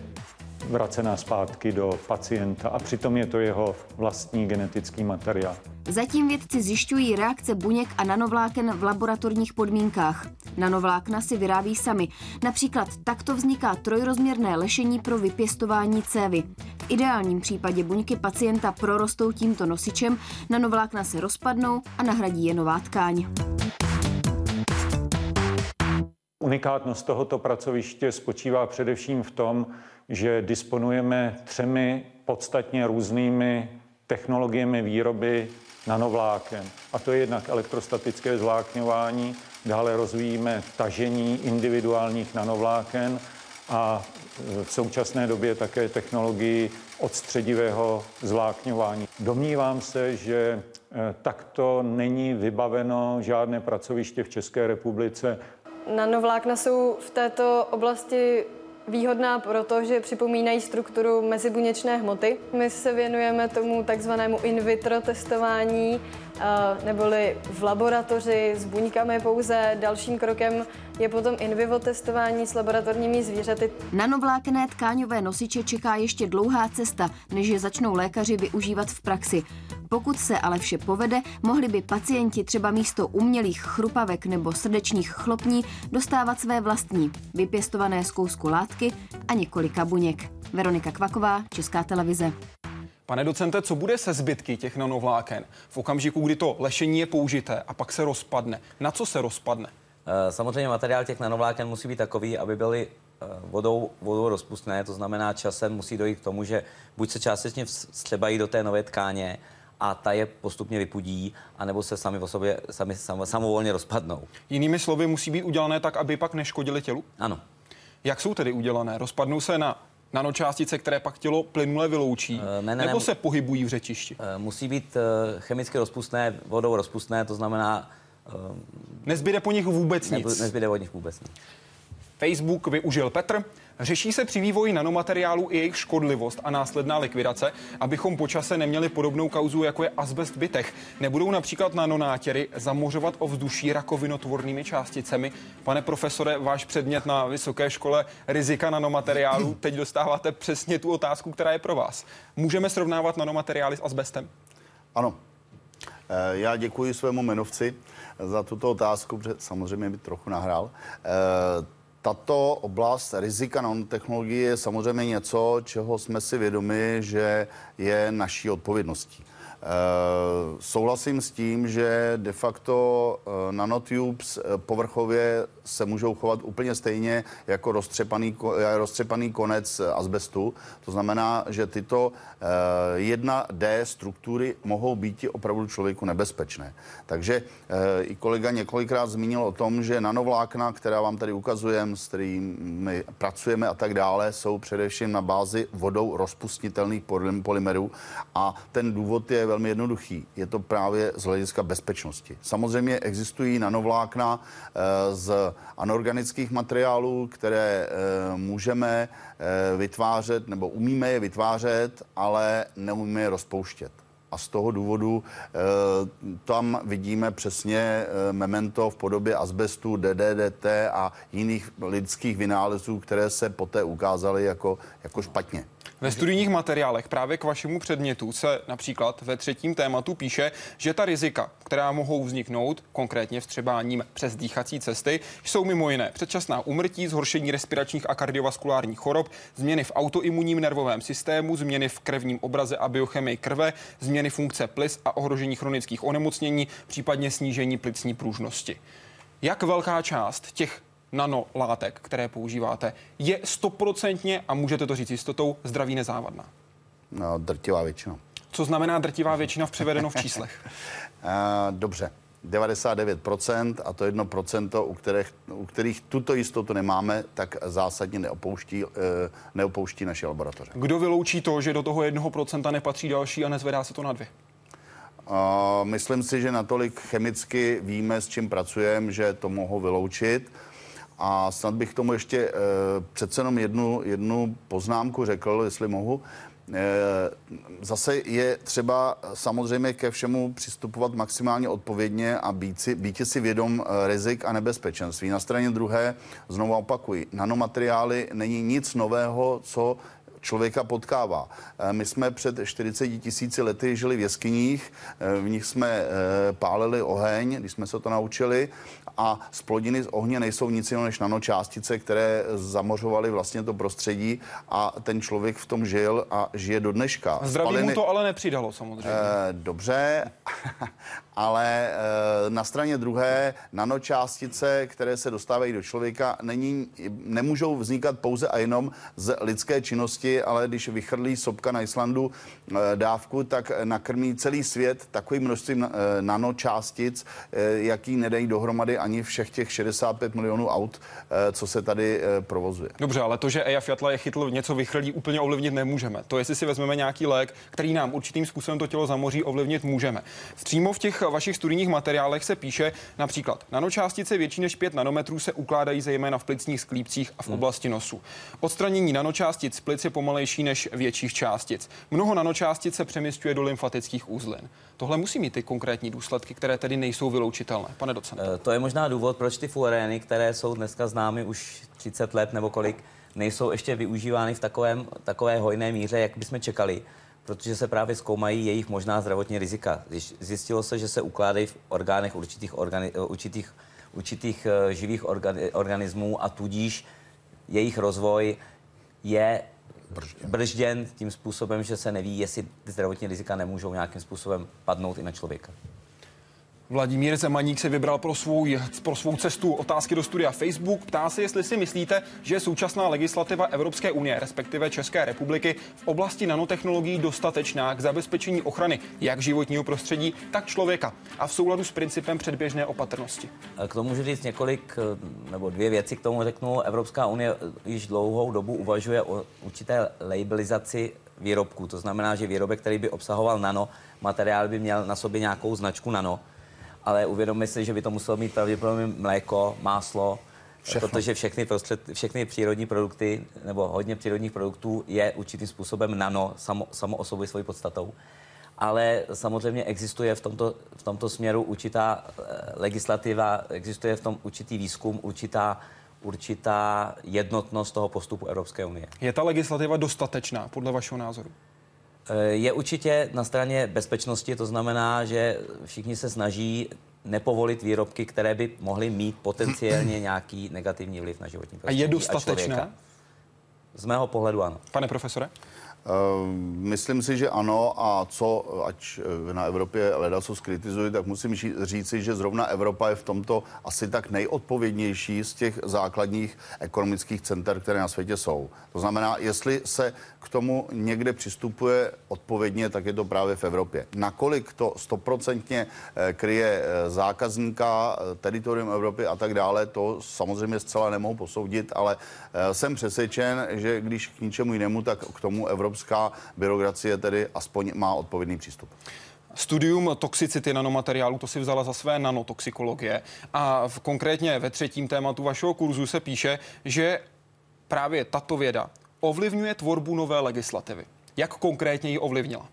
vracená zpátky do pacienta a přitom je to jeho vlastní genetický materiál. Zatím vědci zjišťují reakce buněk a nanovláken v laboratorních podmínkách. Nanovlákna si vyrábí sami. Například takto vzniká trojrozměrné lešení pro vypěstování cévy. V ideálním případě buňky pacienta prorostou tímto nosičem, nanovlákna se rozpadnou a nahradí je nová tkáň. Unikátnost tohoto pracoviště spočívá především v tom, že disponujeme třemi podstatně různými technologiemi výroby nanovláken. A to je jednak elektrostatické zvlákňování, dále rozvíjíme tažení individuálních nanovláken a v současné době také technologii odstředivého zvlákňování. Domnívám se, že eh, takto není vybaveno žádné pracoviště v České republice. Nanovlákna jsou v této oblasti výhodná proto, že připomínají strukturu mezibuněčné hmoty. My se věnujeme tomu takzvanému in vitro testování, neboli v laboratoři s buňkami pouze. Dalším krokem je potom in vivo testování s laboratorními zvířaty. Nanovlákené tkáňové nosiče čeká ještě dlouhá cesta, než je začnou lékaři využívat v praxi. Pokud se ale vše povede, mohli by pacienti třeba místo umělých chrupavek nebo srdečních chlopní dostávat své vlastní, vypěstované z kousku látky a několika buněk. Veronika Kvaková, Česká televize. Pane docente, co bude se zbytky těch nanovláken v okamžiku, kdy to lešení je použité a pak se rozpadne? Na co se rozpadne? Eh, samozřejmě materiál těch nanovláken musí být takový, aby byly eh, vodou, vodou rozpustné, to znamená časem musí dojít k tomu, že buď se částečně vstřebají do té nové tkáně a ta je postupně vypudí, anebo se sami o sobě sami, sam, samovolně rozpadnou. Jinými slovy, musí být udělané tak, aby pak neškodili tělu? Ano. Jak jsou tedy udělané? Rozpadnou se na nanočástice, které pak tělo plynule vyloučí, uh, ne, ne, nebo ne, se pohybují v řečišti? Musí být chemicky rozpustné, vodou rozpustné, to znamená... Uh, nezbyde po nich vůbec nic. Nezbyde po nich vůbec nic. Facebook využil Petr. Řeší se při vývoji nanomateriálů i jejich škodlivost a následná likvidace, abychom po čase neměli podobnou kauzu, jako je asbest bytech. Nebudou například nanonátěry zamořovat ovzduší rakovinotvornými částicemi. Pane profesore, váš předmět na vysoké škole rizika nanomateriálů, teď dostáváte přesně tu otázku, která je pro vás. Můžeme srovnávat nanomateriály s asbestem? Ano. Eh, já děkuji svému jmenovci za tuto otázku, protože samozřejmě mi trochu nahrál. Eh, tato oblast rizika nanotechnologie je samozřejmě něco, čeho jsme si vědomi, že je naší odpovědností. Eh, souhlasím s tím, že de facto eh, nanotubes eh, povrchově se můžou chovat úplně stejně jako roztřepaný, roztřepaný konec asbestu. To znamená, že tyto 1D struktury mohou být opravdu člověku nebezpečné. Takže i kolega několikrát zmínil o tom, že nanovlákna, která vám tady ukazujeme, s kterými pracujeme a tak dále, jsou především na bázi vodou rozpustitelných polymerů a ten důvod je velmi jednoduchý. Je to právě z hlediska bezpečnosti. Samozřejmě existují nanovlákna eh, z anorganických materiálů, které eh, můžeme eh, vytvářet nebo umíme je vytvářet, ale neumíme je rozpouštět. A z toho důvodu tam vidíme přesně memento v podobě asbestu, DDDT a jiných lidských vynálezů, které se poté ukázaly jako, jako špatně. Ve studijních materiálech právě k vašemu předmětu se například ve třetím tématu píše, že ta rizika, která mohou vzniknout, konkrétně vstřebáním přes dýchací cesty, jsou mimo jiné předčasná umrtí, zhoršení respiračních a kardiovaskulárních chorob, změny v autoimunním nervovém systému, změny v krevním obraze a biochemii krve, změny funkce plis a ohrožení chronických onemocnění, případně snížení plicní pružnosti. Jak velká část těch nanolátek, které používáte, je stoprocentně, a můžete to říct jistotou, zdraví nezávadná? No, drtivá většina. Co znamená drtivá většina v převedeno v číslech? Dobře. 99% a to 1%, u kterých, u kterých tuto jistotu nemáme, tak zásadně neopouští, eh, neopouští naše laboratoře. Kdo vyloučí to, že do toho 1% nepatří další a nezvedá se to na dvě? Uh, myslím si, že natolik chemicky víme, s čím pracujeme, že to mohou vyloučit. A snad bych tomu ještě uh, přece jenom jednu, jednu poznámku řekl, jestli mohu. Uh, zase je třeba samozřejmě ke všemu přistupovat maximálně odpovědně a být si, být si vědom uh, rizik a nebezpečenství. Na straně druhé, znovu opakuji, nanomateriály není nic nového, co člověka potkává. My jsme před 40 tisíci lety žili v jeskyních, v nich jsme pálili oheň, když jsme se to naučili a splodiny z ohně nejsou nic jiného než nanočástice, které zamořovaly vlastně to prostředí a ten člověk v tom žil a žije do dneška. Zdraví Spaliny... mu to ale nepřidalo samozřejmě. Eh, dobře, ale eh, na straně druhé nanočástice, které se dostávají do člověka, není, nemůžou vznikat pouze a jenom z lidské činnosti, ale když vychrlí sopka na Islandu eh, dávku, tak nakrmí celý svět takovým množstvím eh, nanočástic, eh, jaký nedají dohromady ani všech těch 65 milionů aut, eh, co se tady eh, provozuje. Dobře, ale to, že Eja Fiatla je chytl něco vychrlí, úplně ovlivnit nemůžeme. To, jestli si vezmeme nějaký lék, který nám určitým způsobem to tělo zamoří, ovlivnit můžeme. Přímo v těch vašich studijních materiálech se píše například, nanočástice větší než 5 nanometrů se ukládají zejména v plicních sklípcích a v hmm. oblasti nosu. Odstranění nanočástic plic je pomalejší než větších částic. Mnoho nanočástic se přemysťuje do lymfatických uzlin. Tohle musí mít ty konkrétní důsledky, které tedy nejsou vyloučitelné. Pane docent. Eh, to je možná důvod, proč ty fuarény, které jsou dneska známy už 30 let nebo kolik, nejsou ještě využívány v takovém, takové hojné míře, jak bychom čekali protože se právě zkoumají jejich možná zdravotní rizika. Zjistilo se, že se ukládají v orgánech určitých, organi- určitých, určitých eh, živých organi- organismů a tudíž jejich rozvoj je bržděn. bržděn tím způsobem, že se neví, jestli zdravotní rizika nemůžou nějakým způsobem padnout i na člověka. Vladimír Zemaník se vybral pro svou, pro svou cestu otázky do studia Facebook. Ptá se, jestli si myslíte, že současná legislativa Evropské unie, respektive České republiky, v oblasti nanotechnologií dostatečná k zabezpečení ochrany jak životního prostředí, tak člověka a v souladu s principem předběžné opatrnosti. K tomu můžu říct několik nebo dvě věci k tomu řeknu. Evropská unie již dlouhou dobu uvažuje o určité labelizaci výrobků. To znamená, že výrobek, který by obsahoval nano, materiál by měl na sobě nějakou značku nano ale uvědomme si, že by to muselo mít pravděpodobně mléko, máslo, Všechno. protože všechny, prostřed, všechny přírodní produkty, nebo hodně přírodních produktů je určitým způsobem nano, samo, samo o sobě svojí podstatou. Ale samozřejmě existuje v tomto, v tomto směru určitá eh, legislativa, existuje v tom určitý výzkum, určitá, určitá jednotnost toho postupu Evropské unie. Je ta legislativa dostatečná podle vašeho názoru? Eh, je určitě na straně bezpečnosti, to znamená, že všichni se snaží nepovolit výrobky, které by mohly mít potenciálně nějaký negativní vliv na životní prostředí. A je dostatečné? A Z mého pohledu ano. Pane profesore? Ehm, myslím si, že ano a co, ať eh, na Evropě leda co skritizují, tak musím říci, že zrovna Evropa je v tomto asi tak nejodpovědnější z těch základních ekonomických center, které na světě jsou. To znamená, jestli se k tomu někde přistupuje odpovědně, tak je to právě v Evropě. Nakolik to stoprocentně eh, kryje eh, zákazníka, teritorium Evropy a tak dále, to samozřejmě zcela nemohu posoudit, ale jsem přesvědčen, že když k ničemu jinému, tak k tomu Evropa evropská byrokracie tedy aspoň má odpovědný přístup. Studium toxicity nanomateriálu, to si vzala za své nanotoxikologie. A v, konkrétně ve třetím tématu vašeho kurzu se píše, že právě tato věda ovlivňuje tvorbu nové legislativy. Jak konkrétně ji ovlivnila?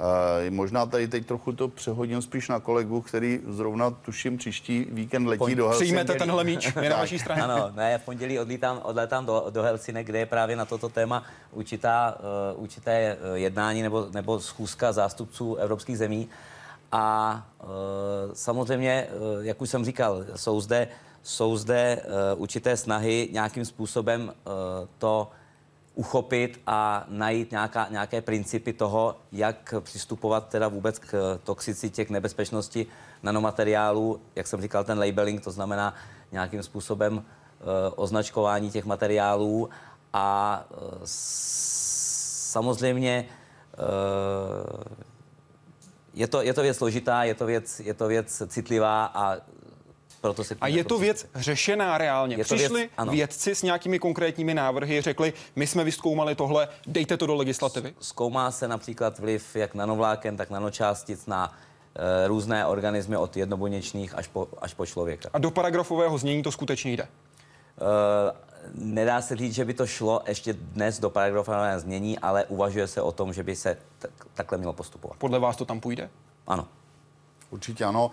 Uh, možná tady teď trochu to přehodím spíš na kolegu, který zrovna tuším příští víkend letí Pojď, do Helsinek. Přijmete tenhle míč, je na vaší straně. Ano, ne, v pondělí odlítám, odletám do, do Helsinek, kde je právě na toto téma určitá, uh, určité eh, jednání nebo, nebo schůzka zástupců evropských zemí. A uh, samozřejmě, uh, jak už jsem říkal, jsou zde, jsou zde uh, určité snahy nějakým způsobem uh, to uchopit a najít nějaká, nějaké principy toho, jak přistupovat teda vůbec k toxicitě, k nebezpečnosti nanomateriálů, jak jsem říkal, ten labeling, to znamená nějakým způsobem uh, označkování těch materiálů. A uh, samozřejmě uh, je to, je to věc složitá, je to věc, je to věc citlivá a proto se a je to věc řešená reálně. Je Přišli věc, ano. vědci s nějakými konkrétními návrhy, řekli, my jsme vyzkoumali tohle, dejte to do legislativy. Zkoumá se například vliv jak nanovláken, tak nanočástic na e, různé organismy od jednobuněčných až po, až po člověka. A do paragrafového znění to skutečně jde. E, nedá se říct, že by to šlo ještě dnes do paragrafového znění, ale uvažuje se o tom, že by se t- takhle mělo postupovat. Podle vás to tam půjde? Ano. Určitě ano.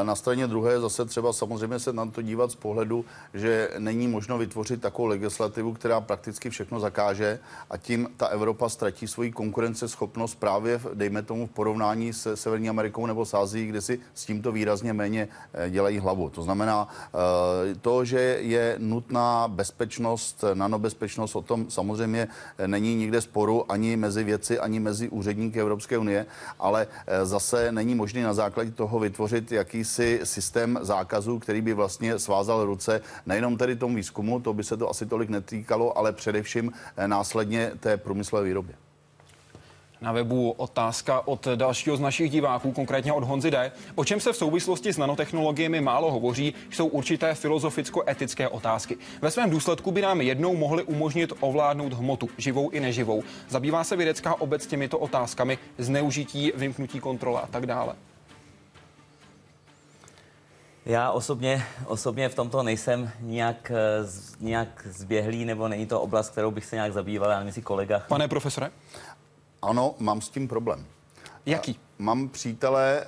E, na straně druhé zase třeba samozřejmě se na to dívat z pohledu, že není možno vytvořit takovou legislativu, která prakticky všechno zakáže a tím ta Evropa ztratí svoji konkurenceschopnost právě, dejme tomu, v porovnání se Severní Amerikou nebo s Ázií, kde si s tímto výrazně méně e, dělají hlavu. To znamená, e, to, že je nutná bezpečnost, nanobezpečnost, o tom samozřejmě není nikde sporu ani mezi věci, ani mezi úředníky Evropské unie, ale zase není možný na základě toho vytvořit jakýsi systém zákazů, který by vlastně svázal ruce nejenom tedy tomu výzkumu, to by se to asi tolik netýkalo, ale především následně té průmyslové výrobě. Na webu otázka od dalšího z našich diváků, konkrétně od Honzy D. O čem se v souvislosti s nanotechnologiemi málo hovoří, jsou určité filozoficko-etické otázky. Ve svém důsledku by nám jednou mohly umožnit ovládnout hmotu, živou i neživou. Zabývá se vědecká obec těmito otázkami, zneužití, vymknutí kontrole a tak dále. Já osobně, osobně v tomto nejsem nějak, nějak zběhlý, nebo není to oblast, kterou bych se nějak zabýval, já nevím, si kolega. Pane profesore? Ano, mám s tím problém. Jaký? Mám přítele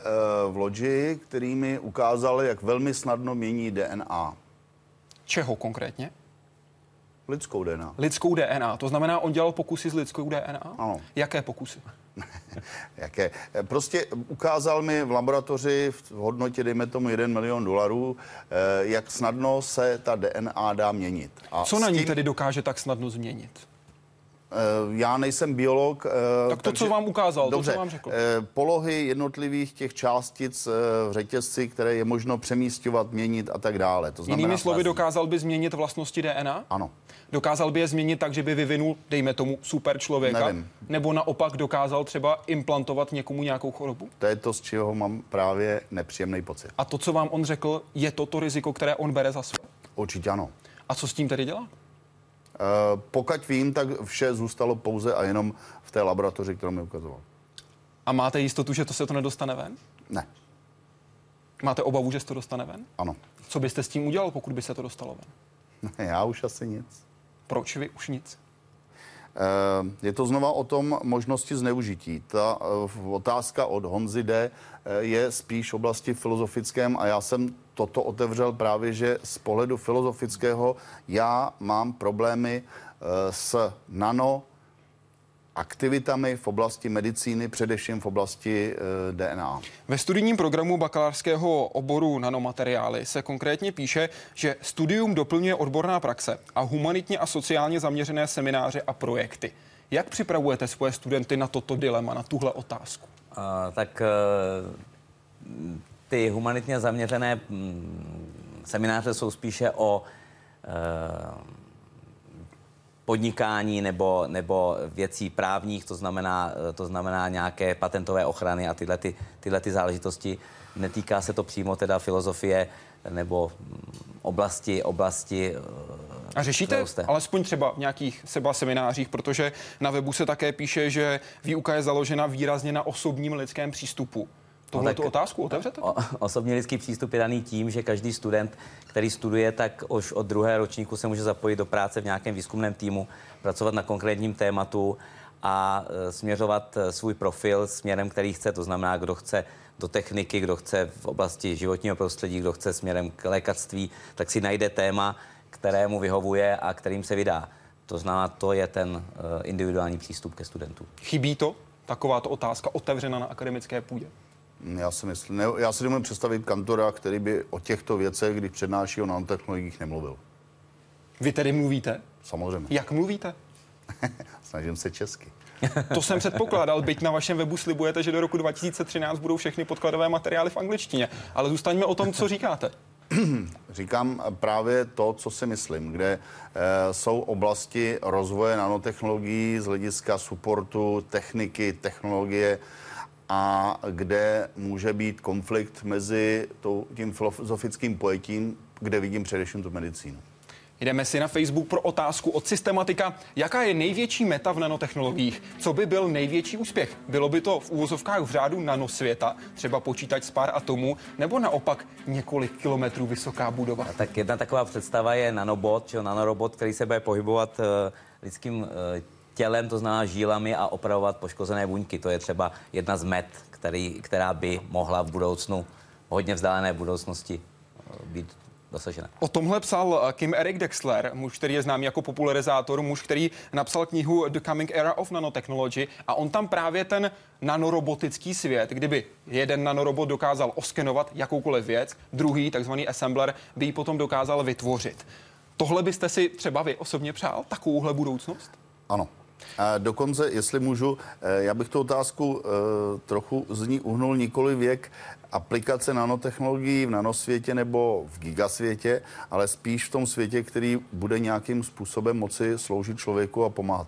v loďi, který mi ukázali, jak velmi snadno mění DNA. Čeho konkrétně? Lidskou DNA. Lidskou DNA. To znamená, on dělal pokusy s lidskou DNA? Ano. Jaké pokusy? Jaké? Prostě ukázal mi v laboratoři v hodnotě, dejme tomu, 1 milion dolarů, jak snadno se ta DNA dá měnit. A Co na ní tím... tedy dokáže tak snadno změnit? Já nejsem biolog. Tak to, takže, co vám ukázal, dobře, to, co vám řekl. Polohy jednotlivých těch částic v řetězci, které je možno přemístěvat, měnit a tak dále. To znamená Jinými slovy, dokázal by změnit vlastnosti DNA? Ano. Dokázal by je změnit tak, že by vyvinul, dejme tomu, super člověka? Nevím. Nebo naopak dokázal třeba implantovat někomu nějakou chorobu? To je to, z čeho mám právě nepříjemný pocit. A to, co vám on řekl, je to to riziko, které on bere za své? Určitě ano. A co s tím tedy dělá? Uh, pokud vím, tak vše zůstalo pouze a jenom v té laboratoři, kterou mi ukazoval. A máte jistotu, že to se to nedostane ven? Ne. Máte obavu, že se to dostane ven? Ano. Co byste s tím udělal, pokud by se to dostalo ven? Já už asi nic. Proč vy už nic? Je to znova o tom možnosti zneužití. Ta otázka od Honzy D je spíš v oblasti filozofickém a já jsem toto otevřel právě, že z pohledu filozofického já mám problémy s nano aktivitami v oblasti medicíny, především v oblasti e, DNA. Ve studijním programu bakalářského oboru nanomateriály se konkrétně píše, že studium doplňuje odborná praxe a humanitně a sociálně zaměřené semináře a projekty. Jak připravujete svoje studenty na toto dilema, na tuhle otázku? Uh, tak uh, ty humanitně zaměřené mm, semináře jsou spíše o uh, podnikání nebo, nebo věcí právních, to znamená, to znamená nějaké patentové ochrany a tyhle, ty, tyhle ty záležitosti. Netýká se to přímo teda filozofie nebo oblasti, oblasti A řešíte roste. alespoň třeba v nějakých seba seminářích, protože na webu se také píše, že výuka je založena výrazně na osobním lidském přístupu. Tohle tak- tu otázku otevřete? O, osobní lidský přístup je daný tím, že každý student, který studuje, tak už od druhé ročníku se může zapojit do práce v nějakém výzkumném týmu, pracovat na konkrétním tématu a e, směřovat e, svůj profil směrem, který chce. To znamená, kdo chce do techniky, kdo chce v oblasti životního prostředí, kdo chce směrem k lékařství, tak si najde téma, které mu vyhovuje a kterým se vydá. To znamená, to je ten e, individuální přístup ke studentům. Chybí to? Takováto otázka otevřena na akademické půdě. Já si myslím, ne, já si nemůžu představit kantora, který by o těchto věcech, když přednáší o nanotechnologiích, nemluvil. Vy tedy mluvíte? Samozřejmě. Jak mluvíte? Snažím se česky. To jsem předpokládal, byť na vašem webu slibujete, že do roku 2013 budou všechny podkladové materiály v angličtině. Ale zůstaňme o tom, co říkáte. Říkám právě to, co si myslím, kde e, jsou oblasti rozvoje nanotechnologií z hlediska supportu, techniky, technologie a kde může být konflikt mezi tou, tím filozofickým pojetím, kde vidím především tu medicínu. Jdeme si na Facebook pro otázku od systematika. Jaká je největší meta v nanotechnologiích? Co by byl největší úspěch? Bylo by to v úvozovkách v řádu nanosvěta, třeba počítač z pár atomů, nebo naopak několik kilometrů vysoká budova? A tak jedna taková představa je nanobot, či nanorobot, který se bude pohybovat uh, lidským uh, tělem, to znamená žílami a opravovat poškozené buňky. To je třeba jedna z met, který, která by mohla v budoucnu, hodně vzdálené budoucnosti, uh, být dosažena. O tomhle psal eh, Kim Eric Dexler, muž, který je známý jako popularizátor, muž, který napsal knihu The Coming Era of Nanotechnology a on tam právě ten nanorobotický svět, kdyby jeden nanorobot dokázal oskenovat jakoukoliv věc, druhý, takzvaný assembler, by ji potom dokázal vytvořit. Tohle byste si třeba vy osobně přál, takovouhle budoucnost? Ano. A dokonce, jestli můžu, eh, já bych tu otázku eh, trochu z ní uhnul nikoli věk aplikace nanotechnologií v nanosvětě nebo v gigasvětě, ale spíš v tom světě, který bude nějakým způsobem moci sloužit člověku a pomáhat.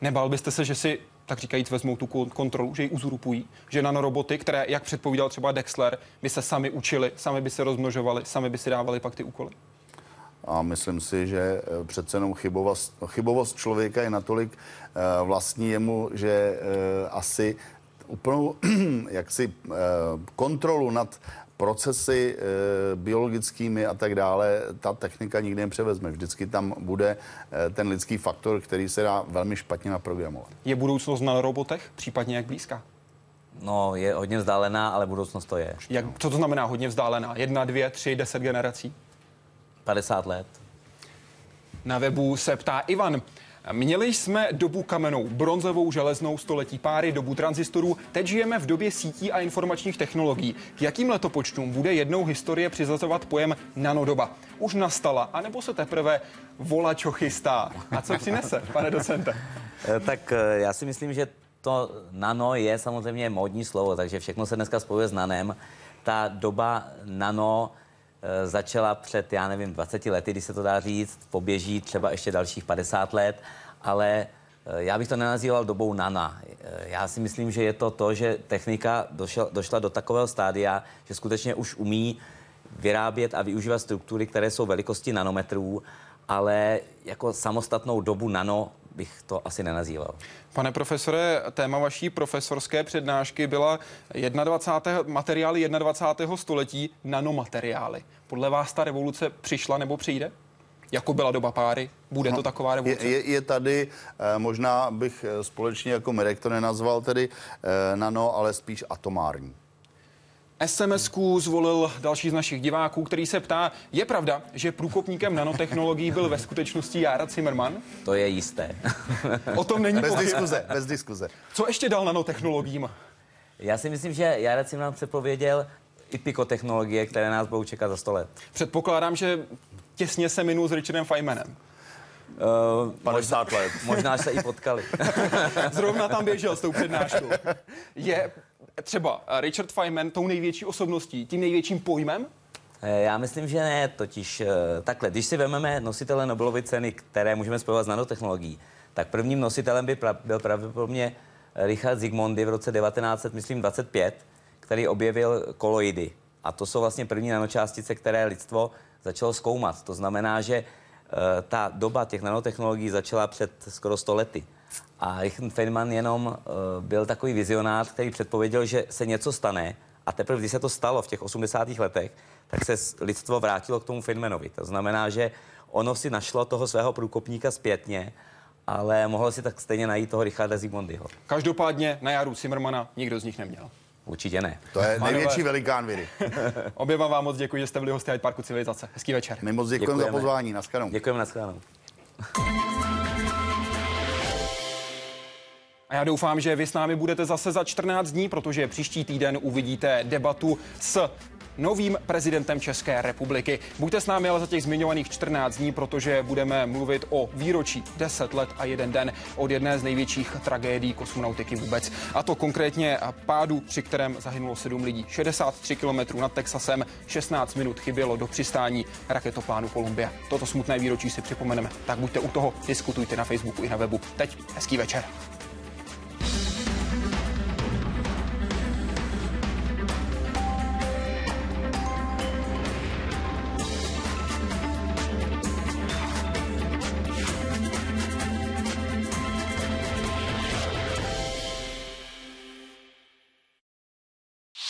Nebál byste se, že si tak říkajíc vezmou tu kontrolu, že ji uzurpují, že nanoroboty, které, jak předpovídal třeba Dexler, by se sami učili, sami by se rozmnožovali, sami by si dávali pak ty úkoly? A myslím si, že eh, přece jenom chybovost, chybovost člověka je natolik uh, vlastní jemu, že uh, asi úplnou jaksi kontrolu nad procesy e, biologickými a tak dále, ta technika nikdy nepřevezme. Vždycky tam bude e, ten lidský faktor, který se dá velmi špatně naprogramovat. Je budoucnost na robotech, případně jak blízká? No, je hodně vzdálená, ale budoucnost to je. Jak, co to znamená hodně vzdálená? Jedna, dvě, tři, deset generací? 50 let. Na webu se ptá Ivan. Měli jsme dobu kamenou, bronzovou, železnou, století páry, dobu tranzistorů. Teď žijeme v době sítí a informačních technologií. K jakým letopočtům bude jednou historie přizazovat pojem nanodoba? Už nastala, anebo se teprve volačo chystá? A co přinese, pane docente? Tak eh, já si myslím, že to nano je samozřejmě módní slovo, takže všechno se dneska spojuje s nanem. Ta doba nano začala před, já nevím, 20 lety, když se to dá říct, poběží třeba ještě dalších 50 let, ale e, já bych to nenazýval dobou nana. E, já si myslím, že je to to, že technika došel, došla do takového stádia, že skutečně už umí vyrábět a využívat struktury, které jsou velikosti nanometrů, ale jako samostatnou dobu nano bych to asi nenazýval. Pane profesore, téma vaší profesorské přednášky byla 21. materiály 21. století, nanomateriály. Podle vás ta revoluce přišla nebo přijde? Jako byla doba páry? Bude to taková revoluce? Je, je, je tady, eh, možná bych eh, společně jako Mirek to nenazval tedy eh, nano, ale spíš atomární. Sms zvolil další z našich diváků, který se ptá, je pravda, že průkopníkem nanotechnologií byl ve skutečnosti Jára Zimmerman? To je jisté. O tom není Bez diskuze, bez diskuze. Co ještě dal nanotechnologiím? Já si myslím, že si nám předpověděl i pikotechnologie, které nás budou čekat za 100 let. Předpokládám, že těsně se minul s Richardem Feynmanem. Uh, 50 let. Možná se i potkali. Zrovna tam běžel s tou přednáškou. Je třeba Richard Feynman tou největší osobností, tím největším pojmem? Eh, Já myslím, že ne, totiž eh, takhle, když si vezmeme nositele Nobelovy ceny, které můžeme spojovat s nanotechnologií, tak prvním nositelem by pra, byl pravděpodobně Richard Zygmundy v roce 1925, který objevil koloidy. A to jsou vlastně první nanočástice, které lidstvo začalo zkoumat. To znamená, že eh, ta doba těch nanotechnologií začala před skoro 100 lety. A Richard Feynman jenom eh, byl takový vizionář, který předpověděl, že se něco stane a teprve, když se to stalo v těch 80. letech, tak se lidstvo vrátilo k tomu Feynmanovi. To znamená, že ono si našlo toho svého průkopníka zpětně, ale mohlo si tak stejně najít toho Richarda Zygmundyho. Každopádně na Jaru Zimmermana nikdo z nich neměl. Určitě ne. To je největší velikán viry. Oběma vám moc děkuji, že jste byli hosty Hyde Parku Civilizace. Hezký večer. My moc děkujeme za Děkujeme. pozvání. Naschledanou. Děkujeme, nashledanou. A já doufám, že vy s námi budete zase za 14 dní, protože příští týden uvidíte debatu s novým prezidentem České republiky. Buďte s námi ale za těch zmiňovaných 14 dní, protože budeme mluvit o výročí 10 let a jeden den od jedné z největších tragédií kosmonautiky vůbec. A to konkrétně pádu, při kterém zahynulo 7 lidí. 63 km nad Texasem, 16 minut chybělo do přistání raketoplánu Columbia. Toto smutné výročí si připomeneme. Tak buďte u toho, diskutujte na Facebooku i na webu. Teď hezký večer.